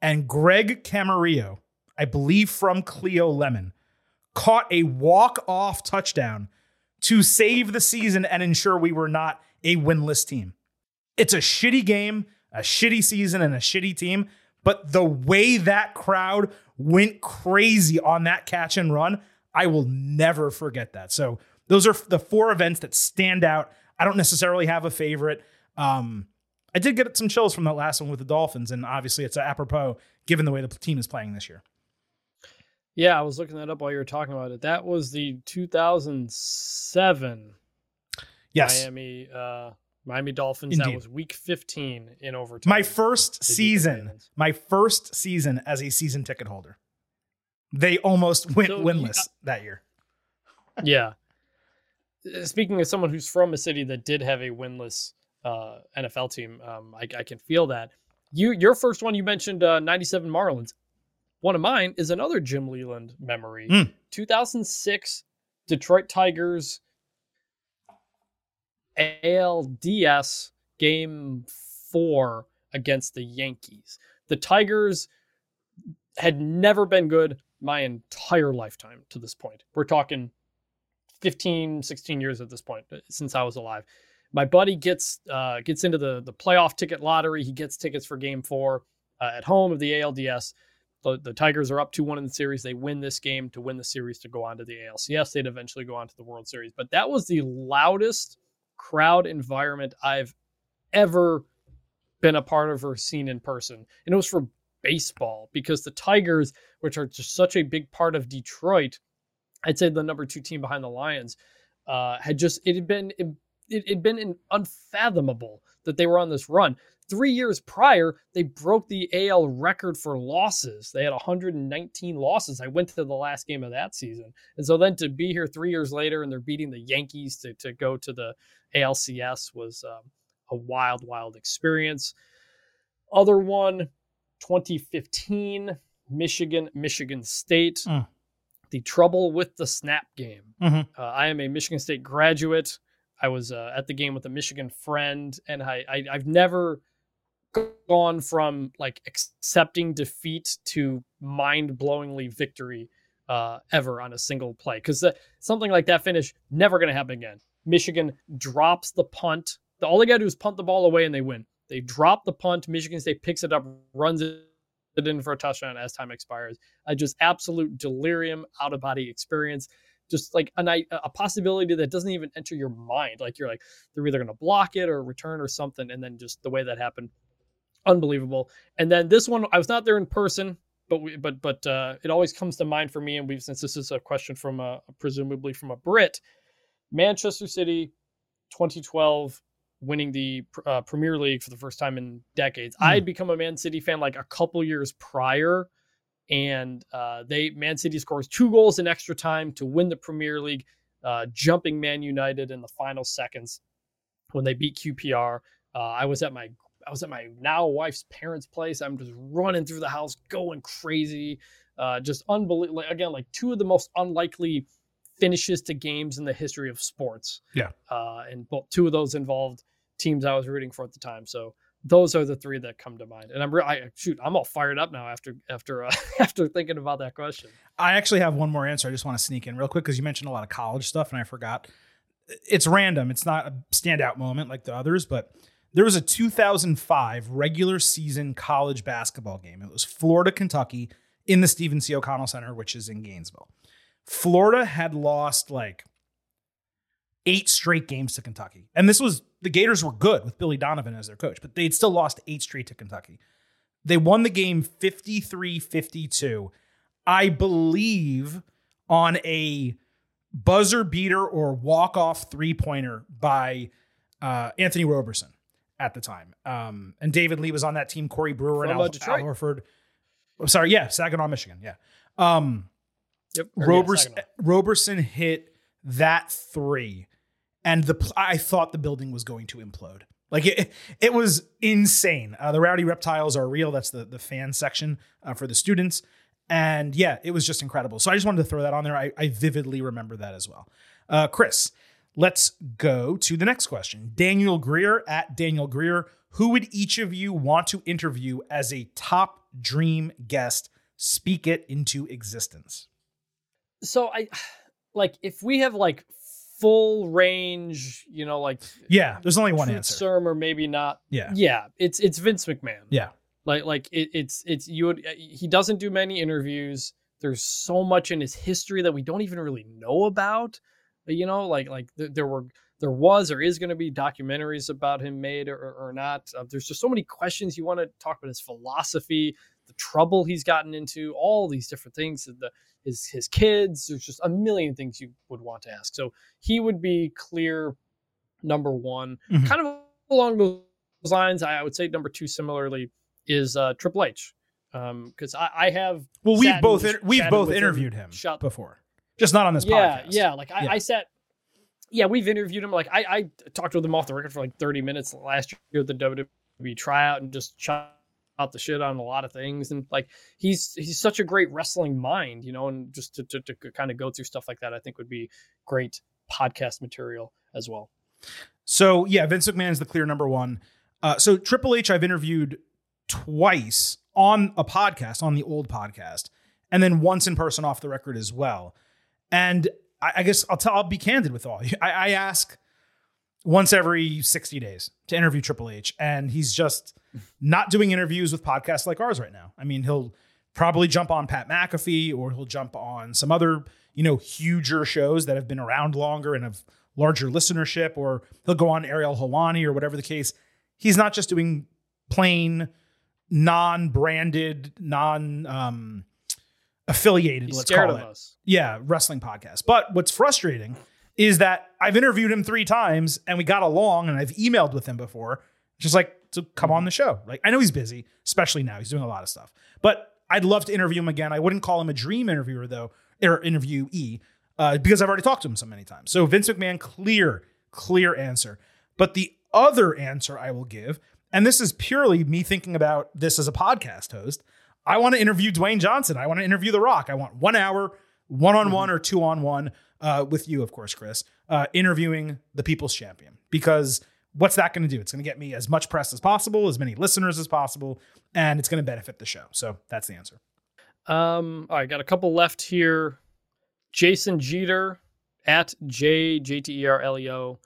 And Greg Camarillo, I believe from Cleo Lemon, caught a walk-off touchdown to save the season and ensure we were not a winless team. It's a shitty game, a shitty season, and a shitty team, But the way that crowd went crazy on that catch and run, I will never forget that. So those are the four events that stand out. I don't necessarily have a favorite. Um, I did get some chills from that last one with the Dolphins, and obviously it's apropos given the way the team is playing this year. Yeah, I was looking that up while you were talking about it. That was the 2007 yes. Miami uh, Miami Dolphins. Indeed. That was week 15 in overtime. My first season, my first season as a season ticket holder. They almost went so, winless yeah. that year. Yeah. Uh, speaking as someone who's from a city that did have a winless uh, NFL team, um, I, I, can feel that. You, your first one, you mentioned uh, 97 Marlins. One of mine is another Jim Leyland memory. Mm. 2006 Detroit Tigers ALDS game four against the Yankees. The Tigers had never been good my entire lifetime to this point. We're talking 15, 16 years at this point uh, since I was alive. My buddy gets uh, gets into the the playoff ticket lottery. He gets tickets for Game Four uh, at home of the ALDS. The, the Tigers are up 2 1 in the series. They win this game to win the series to go on to the ALCS. They'd eventually go on to the World Series. But that was the loudest crowd environment I've ever been a part of or seen in person. And it was for baseball because the Tigers, which are just such a big part of Detroit, I'd say the number two team behind the Lions, uh, had just, it had been, it, had been unfathomable that they were on this run. Three years prior, they broke the AL record for losses. They had 119 losses. I went to the last game of that season. And so then to be here three years later and they're beating the Yankees to, to go to the ALCS was um, a wild, wild experience. Other one, 2015, Michigan, Michigan State. Mm. The trouble with the snap game. Mm-hmm. Uh, I am a Michigan State graduate. I was uh, at the game with a Michigan friend, and I, I I've never gone from like accepting defeat to mind-blowingly victory uh, ever on a single play because something like that finish never going to happen again. Michigan drops the punt. All they got to do is punt the ball away and they win. They drop the punt. Michigan State picks it up, runs it in for a touchdown as time expires. I just absolute delirium, out of body experience. Just like an, a possibility that doesn't even enter your mind. Like you're like they're either going to block it or return or something, and then just the way that happened unbelievable. And then this one, I was not there in person, but we, but but uh, it always comes to mind for me. And we've since this is a question from a presumably from a Brit, Manchester City, 2012, winning the uh, Premier League for the first time in decades. Mm. I had become a Man City fan like a couple years prior, and uh, they Man City scores two goals in extra time to win the Premier League, uh, jumping Man United in the final seconds when they beat QPR. Uh, I was at my I was at my now wife's parents' place. I'm just running through the house, going crazy. Uh, just unbelievable. Again, like two of the most unlikely finishes to games in the history of sports. Yeah. Uh, and both two of those involved teams I was rooting for at the time. So those are the three that come to mind. And I'm re- I, shoot, I'm all fired up now after after uh, after thinking about that question. I actually have one more answer. I just want to sneak in real quick because you mentioned a lot of college stuff and I forgot. It's random. It's not a standout moment like the others, but there was a 2005 regular season college basketball game. It was Florida, Kentucky in the Stephen C. O'Connell Center, which is in Gainesville. Florida had lost like eight straight games to Kentucky. And this was the Gators were good with Billy Donovan as their coach, but they'd still lost eight straight to Kentucky. They won the game 53 52. I believe on a buzzer beater or walk off three pointer by uh, Anthony Roberson at the time. Um, and David Lee was on that team. Corey Brewer From and Al, Al Horford. Oh, sorry, yeah, Saginaw, Michigan. Yeah. Um, yep. Roberson, yeah, Roberson hit that three, and the I thought the building was going to implode. Like it, it was insane. Uh, the Rowdy Reptiles are real. That's the the fan section uh, for the students, and yeah, it was just incredible. So I just wanted to throw that on there. I, I vividly remember that as well. Uh, Chris, Let's go to the next question. Daniel Greer at Daniel Greer. Who would each of you want to interview as a top dream guest? Speak it into existence. So I like if we have like full range, you know, like yeah, there's only one answer. Or maybe not. Yeah, yeah, it's it's Vince McMahon. Yeah, Like like it, it's it's you would he doesn't do many interviews. There's so much in his history that we don't even really know about. You know, like like th- there were there was or is going to be documentaries about him made or, or not. Uh, there's just so many questions you want to talk about his philosophy, the trouble he's gotten into, all these different things, the his his kids. There's just a million things you would want to ask. So he would be clear number one. Mhm. Kind of along those lines, I, I would say number two similarly is uh, Triple H. Because I, I have Well, we've both we've both interviewed him Shut before, just not on this yeah, podcast. yeah. Like I, Yeah. I sat. Yeah, we've interviewed him. Like I, I talked with him off the record for like 30 minutes last year at the WWE tryout and just shot out the shit on a lot of things. And like he's he's such a great wrestling mind, you know, and just to, to, to kind of go through stuff like that, I think would be great podcast material as well. So yeah, Vince McMahon's the clear number one. Uh, so Triple H, I've interviewed twice on a podcast, on the old podcast, and then once in person off the record as well. And I, I guess I'll tell, I'll be candid with all. I, I ask once every sixty days to interview Triple H, and he's just not doing interviews with podcasts like ours right now. I mean, he'll probably jump on Pat McAfee or he'll jump on some other, you know, huger shows that have been around longer and have larger listenership, or he'll go on Ariel Helwani or whatever the case. He's not just doing plain non-branded, non um affiliated, He's let's call it. us. Yeah, wrestling podcast. But what's frustrating is that I've interviewed him three times and we got along and I've emailed with him before, just like to come on the show. Like I know he's busy, especially now. He's doing a lot of stuff. But I'd love to interview him again. I wouldn't call him a dream interviewer though, or interviewee, uh, because I've already talked to him so many times. So Vince McMahon, clear, clear answer. But the other answer I will give, and this is purely me thinking about this as a podcast host. I want to interview Dwayne Johnson. I want to interview The Rock. I want one hour, one on one or two on one uh, with you, of course, Chris, uh, interviewing the People's Champion. Because what's that going to do? It's going to get me as much press as possible, as many listeners as possible, and it's going to benefit the show. So that's the answer. Um, all right, got a couple left here. Jason Jeter at J J T E R L E O.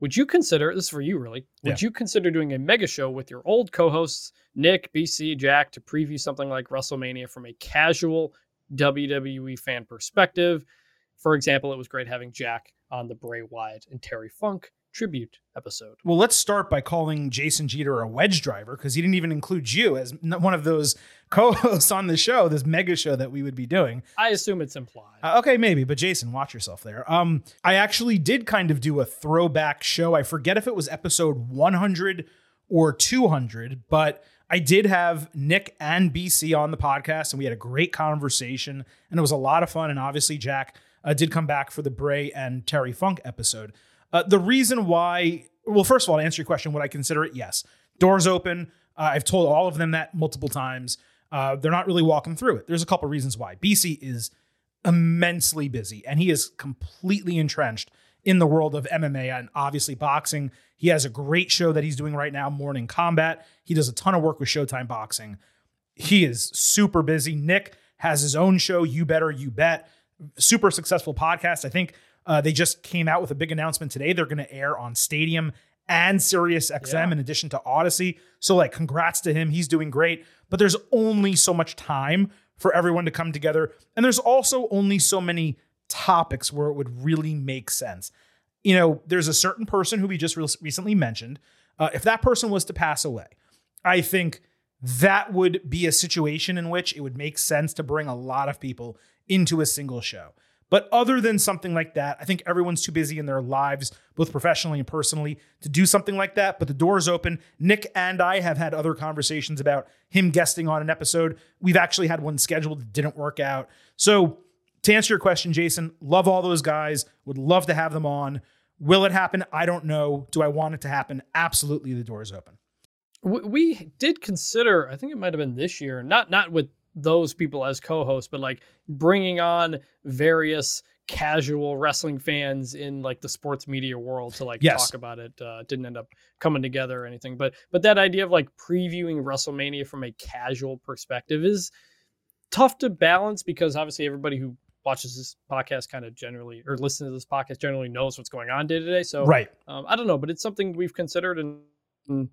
Would you consider this is for you really? Would you consider doing a mega show with your old co-hosts Nick, BC, Jack to preview something like WrestleMania from a casual WWE fan perspective? For example, it was great having Jack on the Bray Wyatt and Terry Funk tribute episode. Well, let's start by calling Jason Jeter a wedge driver because he didn't even include you as one of those co-hosts on the show, this mega show that we would be doing. I assume it's implied. Uh, okay, maybe, but Jason, watch yourself there. Um, I actually did kind of do a throwback show. I forget if it was episode 100 or 200, but I did have Nick and BC on the podcast, and we had a great conversation, and it was a lot of fun. And obviously, Jack uh, did come back for the Bray and Terry Funk episode. Uh, the reason why, well, first of all, to answer your question, would I consider it? Yes. Doors open. Uh, I've told all of them that multiple times. Uh, they're not really walking through it. There's a couple reasons why. BC is immensely busy and he is completely entrenched in the world of MMA and obviously boxing. He has a great show that he's doing right now, Morning Combat. He does a ton of work with Showtime Boxing. He is super busy. Nick has his own show, You Better, You Bet. Super successful podcast. I think uh, they just came out with a big announcement today. They're going to air on Stadium and Sirius XM Yeah. in addition to Odyssey. So, like, congrats to him. He's doing great. But there's only so much time for everyone to come together. And there's also only so many topics where it would really make sense. You know, there's a certain person who we just re- recently mentioned. Uh, if that person was to pass away, I think that would be a situation in which it would make sense to bring a lot of people into a single show. But other than something like that, I think everyone's too busy in their lives, both professionally and personally, to do something like that. But the door is open. Nick and I have had other conversations about him guesting on an episode. We've actually had one scheduled that didn't work out. So, to answer your question, Jason, love all those guys. Would love to have them on. Will it happen? I don't know. Do I want it to happen? Absolutely, the door is open. we, did consider i think it might have been this year not not with those people as co-hosts but like bringing on various casual wrestling fans in like the sports media world to like Yes. talk about it uh didn't end up coming together or anything but but that idea of like previewing wrestlemania from a casual perspective is tough to balance because obviously everybody who watches this podcast kind of generally or listens to this podcast generally knows what's going on day to day so Right. um, I don't know, but it's something we've considered and, and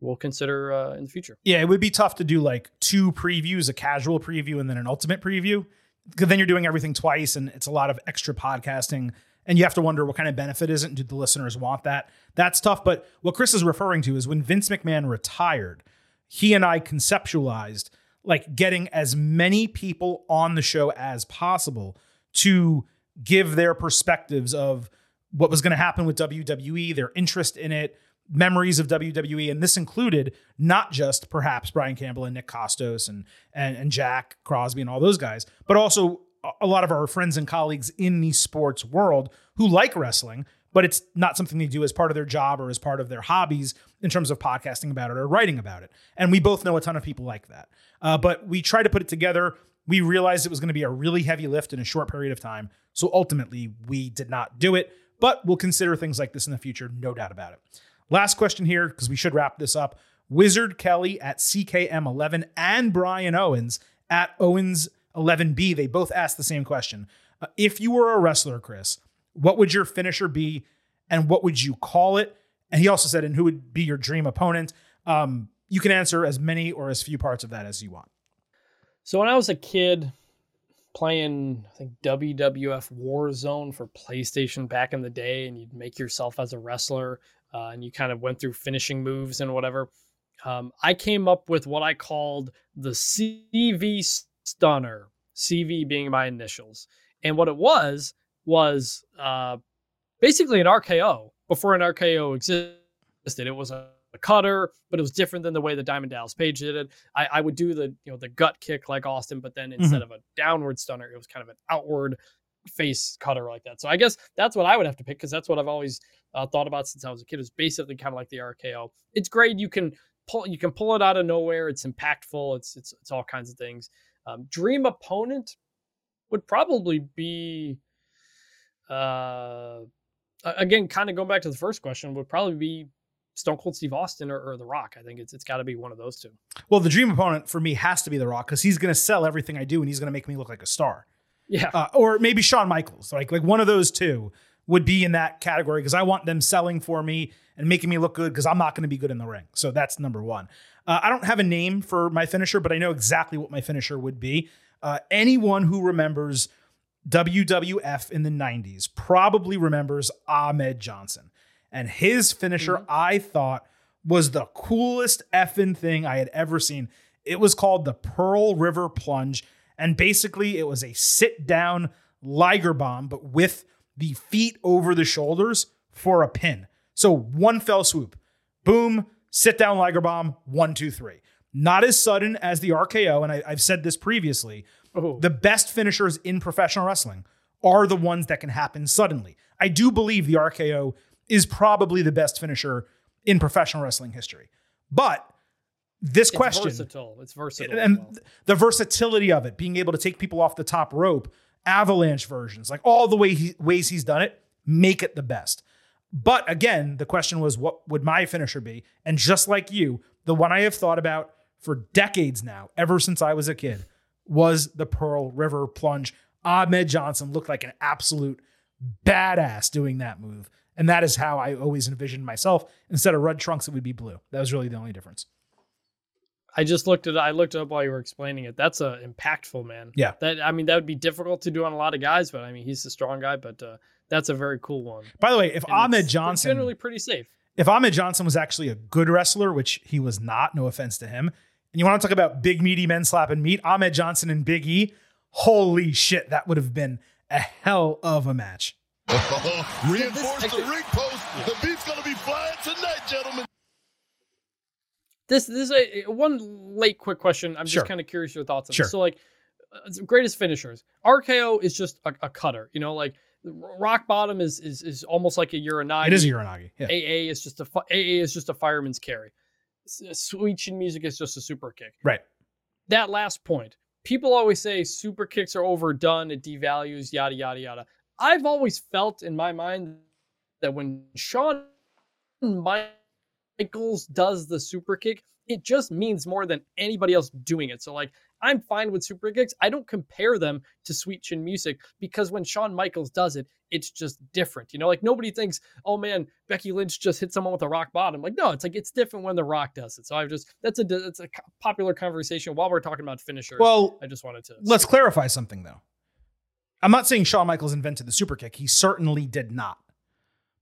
we'll consider uh, in the future. Yeah, it would be tough to do like two previews, a casual preview and then an ultimate preview. Because then you're doing everything twice and it's a lot of extra podcasting. And you have to wonder what kind of benefit is it? And do the listeners want that? That's tough. But what Chris is referring to is when Vince McMahon retired, he and I conceptualized like getting as many people on the show as possible to give their perspectives of what was going to happen with WWE, their interest in it, memories of WWE, and this included not just perhaps Brian Campbell and Nick Kostos and and, and Jack Crosby and all those guys, but also a lot of our friends and colleagues in the sports world who like wrestling, but it's not something they do as part of their job or as part of their hobbies in terms of podcasting about it or writing about it. And we both know a ton of people like that. Uh, but we tried to put it together. We realized it was going to be a really heavy lift in a short period of time. So ultimately, we did not do it, but we'll consider things like this in the future, no doubt about it. Last question here, because we should wrap this up. Wizard Kelly at CKM11 and Brian Owens at Owens11B. They both asked the same question. Uh, if you were a wrestler, Chris, what would your finisher be and what would you call it? And he also said, and who would be your dream opponent? Um, you can answer as many or as few parts of that as you want. So when I was a kid playing, I think WWF Warzone for PlayStation back in the day, and you'd make yourself as a wrestler, uh, and you kind of went through finishing moves and whatever. Um, I came up with what I called the CV Stunner, CV being my initials, and what it was was uh, basically an RKO before an RKO existed. It was a, a, cutter, but it was different than the way the Diamond Dallas Page did it. I, I would do the you know the gut kick like Austin, but then instead mm-hmm. of a downward stunner, it was kind of an outward face cutter like that. So I guess that's what I would have to pick because that's what I've always uh, thought about since I was a kid. Is basically kind of like the RKO. It's great. You can pull you can pull it out of nowhere. It's impactful. It's it's it's all kinds of things. Um, dream opponent would probably be uh again kind of going back to the first question would probably be Stone Cold Steve Austin or, or The Rock. I think it's it's got to be one of those two. Well, the dream opponent for me has to be The Rock because he's going to sell everything I do and he's going to make me look like a star. Yeah. Uh, or maybe Shawn Michaels. Like like one of those two would be in that category because I want them selling for me and making me look good because I'm not going to be good in the ring. So that's number one. Uh, I don't have a name for my finisher, but I know exactly what my finisher would be. Uh, anyone who remembers WWF in the 90s probably remembers Ahmed Johnson. And his finisher, mm-hmm. I thought, was the coolest effing thing I had ever seen. It was called the Pearl River Plunge. And basically, it was a sit down Liger bomb, but with the feet over the shoulders for a pin. So one fell swoop. Boom, sit down Liger bomb, one, two, three. Not as sudden as the RKO. And I, have said this previously. Oh. The best finishers in professional wrestling are the ones that can happen suddenly. I do believe the RKO is probably the best finisher in professional wrestling history. But this it's question versatile. It's versatile. And well. the versatility of it, being able to take people off the top rope, avalanche versions, like all the way he, ways he's done it, make it the best. But again, the question was, what would my finisher be? And just like you, the one I have thought about for decades now, ever since I was a kid, was the Pearl River plunge. Ahmed Johnson looked like an absolute badass doing that move. And that is how I always envisioned myself. Instead of red trunks, it would be blue. That was really the only difference. I just looked at I looked up while you were explaining it. That's a impactful man. Yeah. That I mean that would be difficult to do on a lot of guys, but I mean he's a strong guy, but uh, that's a very cool one. By the way, if and Ahmed Johnson generally pretty safe. If Ahmed Johnson was actually a good wrestler, which he was not, no offense to him, and you want to talk about big meaty men slapping meat, Ahmed Johnson and Big E, holy shit, that would have been a hell of a match. Reinforce the ring post. The beat's gonna be flying tonight, gentlemen. This this is a one late quick question. I'm sure. just kind of curious your thoughts on sure. this. So like uh, greatest finishers. RKO is just a, a, cutter. You know, like rock bottom is is is almost like a uranage. It is a uranage. Yeah. AA is just a AA is just a fireman's carry. Sweet chin music is just a super kick. Right. That last point. People always say super kicks are overdone. It devalues yada yada yada. I've always felt in my mind that when Shawn Michaels Michaels does the super kick, it just means more than anybody else doing it. So like I'm fine with super kicks. I don't compare them to Sweet Chin Music because when Shawn Michaels does it, it's just different. You know, like nobody thinks, oh man, Becky Lynch just hit someone with a rock bottom. Like no, it's like it's different when The Rock does it. So I've just that's a that's a popular conversation while we're talking about finishers. Well, I just wanted to let's clarify something though. I'm not saying Shawn Michaels invented the super kick. He certainly did not.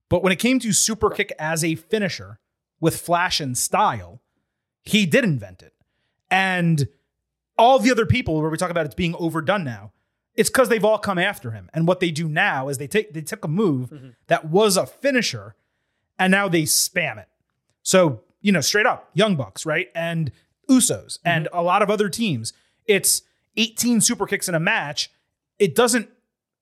But when it came to super kick as a finisher with flash and style, he did invent it. And all the other people where we talk about it's being overdone now, it's because they've all come after him. And what they do now is they take they took a move Mm-hmm. that was a finisher and now they spam it. So, you know, straight up, Young Bucks, right? And Usos and a lot of other teams. It's 18 super kicks in a match. It doesn't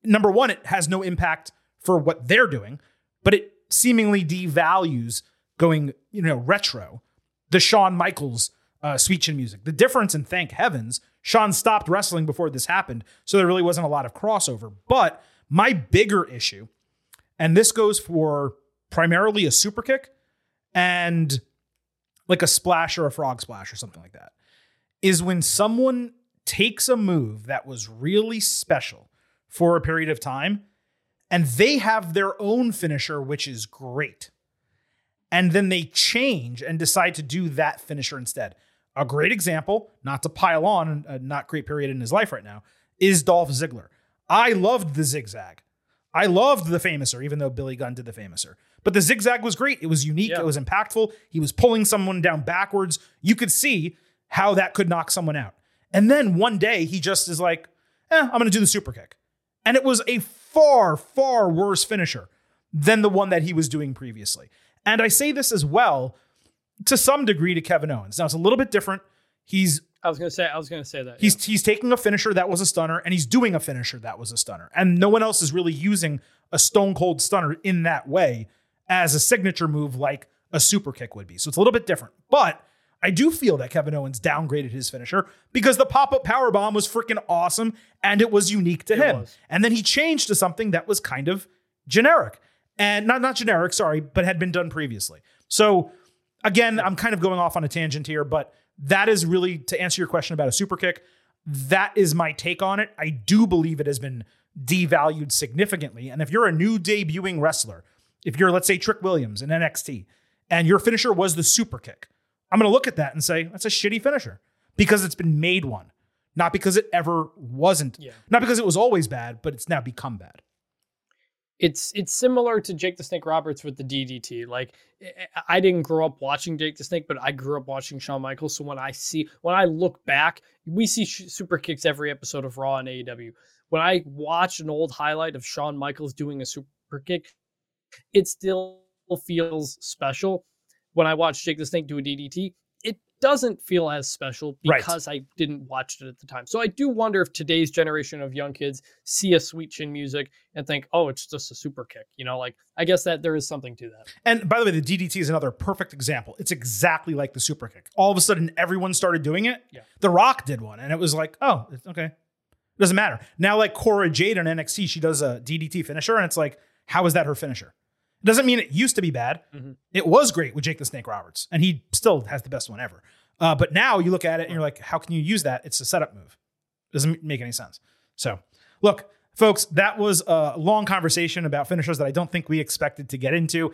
number one, it has no impact for what they're doing, but it seemingly devalues going, you know, retro, the Shawn Michaels uh, Sweet Chin music. The difference, and thank heavens, Shawn stopped wrestling before this happened, so there really wasn't a lot of crossover. But my bigger issue, and this goes for primarily a super kick and like a splash or a frog splash or something like that, is when someone takes a move that was really special for a period of time and they have their own finisher, which is great. And then they change and decide to do that finisher instead. A great example, not to pile on a not great period in his life right now, is Dolph Ziggler. I loved the zigzag. I loved the famouser, even though Billy Gunn did the famouser. But the zigzag was great. It was unique. Yeah. It was impactful. He was pulling someone down backwards. You could see how that could knock someone out. And then one day he just is like, eh, I'm going to do the super kick. And it was a far, far worse finisher than the one that he was doing previously. And I say this as well to some degree to Kevin Owens. Now it's a little bit different. He's I was gonna say I was gonna say that. He's he's taking a finisher that was a stunner and he's doing a finisher that was a stunner. And no one else is really using a stone cold stunner in that way as a signature move like a super kick would be. So it's a little bit different. But I do feel that Kevin Owens downgraded his finisher because the pop-up power bomb was freaking awesome and it was unique to It him. was. And then he changed to something that was kind of generic. And not not generic, sorry, but had been done previously. So again, I'm kind of going off on a tangent here, but that is really to answer your question about a super kick. That is my take on it. I do believe it has been devalued significantly. And if you're a new debuting wrestler, if you're, let's say, Trick Williams in NXT, and your finisher was the super kick, I'm going to look at that and say, that's a shitty finisher because it's been made one, not because it ever wasn't, Yeah. not because it was always bad, but it's now become bad. It's it's similar to Jake the Snake Roberts with the DDT. Like eh, eh, I- I didn't grow up watching Jake the Snake, but I grew up watching Shawn Michaels. So when I see when I look back, we see super kicks every episode of Raw and AEW. When I watch an old highlight of Shawn Michaels doing a super kick, it still feels special. When I watch Jake the Snake do a DDT, doesn't feel as special Right. because I didn't watch it at the time. So I do wonder if today's generation of young kids see a sweet chin music and think, "Oh, it's just a super kick." You know, like I guess that there is something to that. And by the way, the DDT is another perfect example. It's exactly like the super kick. All of a sudden, everyone started doing it. Yeah. The Rock did one, and it was like, oh, it's okay. It doesn't matter. Now, like Cora Jade on NXT, she does a DDT finisher, and it's like, how is that her finisher? Doesn't mean it used to be bad. Mhm. It was great with Jake the Snake Roberts, and he still has the best one ever. Uh, but now you look at it and you're like, how can you use that? It's a setup move. Doesn't make any sense. So, look, folks, that was a long conversation about finishers that I don't think we expected to get into.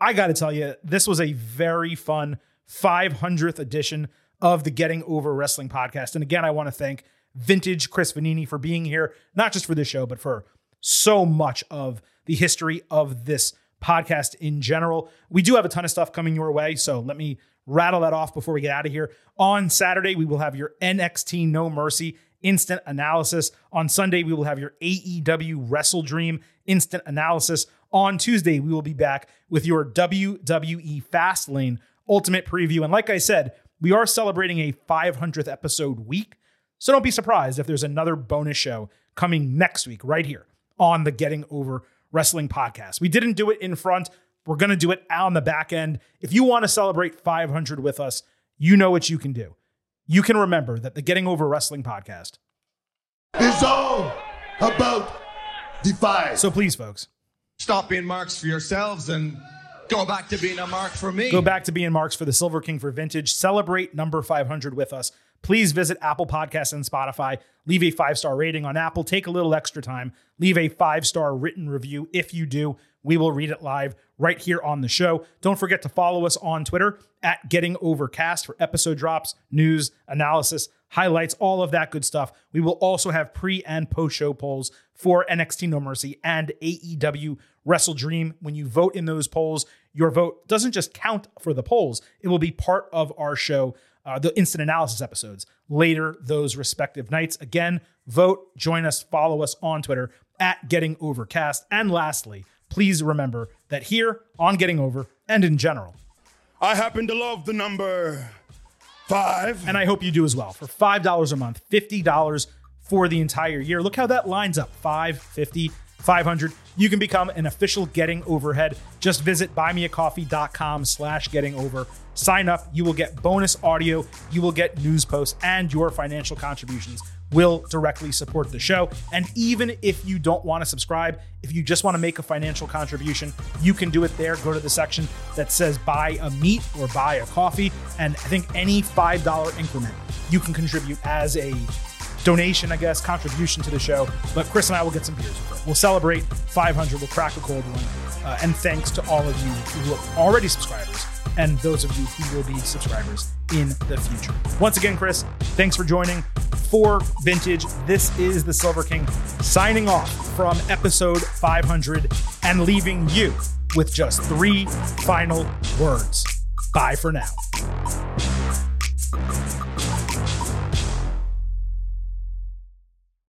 I got to tell you, this was a very fun 500th edition of the Getting Over Wrestling podcast. And again, I want to thank Vintage Chris Vannini for being here, not just for this show, but for so much of the history of this podcast in general. We do have a ton of stuff coming your way, so let me rattle that off before we get out of here. On Saturday, we will have your NXT No Mercy instant analysis. On Sunday, we will have your AEW WrestleDream instant analysis. On Tuesday, we will be back with your WWE Fastlane Ultimate Preview. And like I said, we are celebrating a 500th episode week. So don't be surprised if there's another bonus show coming next week, right here on the Getting Over Wrestling podcast. We didn't do it in front. We're going to do it on the back end. If you want to celebrate 500 with us, you know what you can do. You can remember that the Getting Over Wrestling podcast. is all about Defy. So please, folks, Stop being marks for yourselves and Go back to being a mark for me. Go back to being marks for the Silver King for Vintage. Celebrate number 500 with us. Please visit Apple Podcasts and Spotify. Leave a five star rating on Apple. Take a little extra time. Leave a five star written review. If you do, we will read it live right here on the show. Don't forget to follow us on Twitter at Getting Overcast for episode drops, news, analysis, highlights, all of that good stuff. We will also have pre and post show polls for NXT No Mercy and AEW WrestleDream. When you vote in those polls, your vote doesn't just count for the polls, it will be part of our show, uh, the instant analysis episodes later those respective nights. Again, vote, join us, follow us on Twitter at Getting Overcast. And lastly, please remember that here on Getting Over and in general, I happen to love the number five. and I hope you do as well. For $5 a month, $50 for the entire year. Look how that lines up 5 50 500 you can become an official getting overhead. Just visit buymeacoffee.com slash getting over. Sign up. You will get bonus audio. You will get news posts and your financial contributions will directly support the show. And even if you don't want to subscribe if you just want to make a financial contribution you can do it there. Go to the section that says buy a meat or buy a coffee. And i think any $5 increment you can contribute as a donation, I guess, contribution to the show. But Chris and I will get some beers it. We'll celebrate 500. We'll crack a cold one. Uh, and thanks to all of you who are already subscribers and those of you who will be subscribers in the future. Once again, Chris, thanks for joining for Vintage. This is the Silver King signing off from episode 500 and leaving you with just three final words. Bye for now.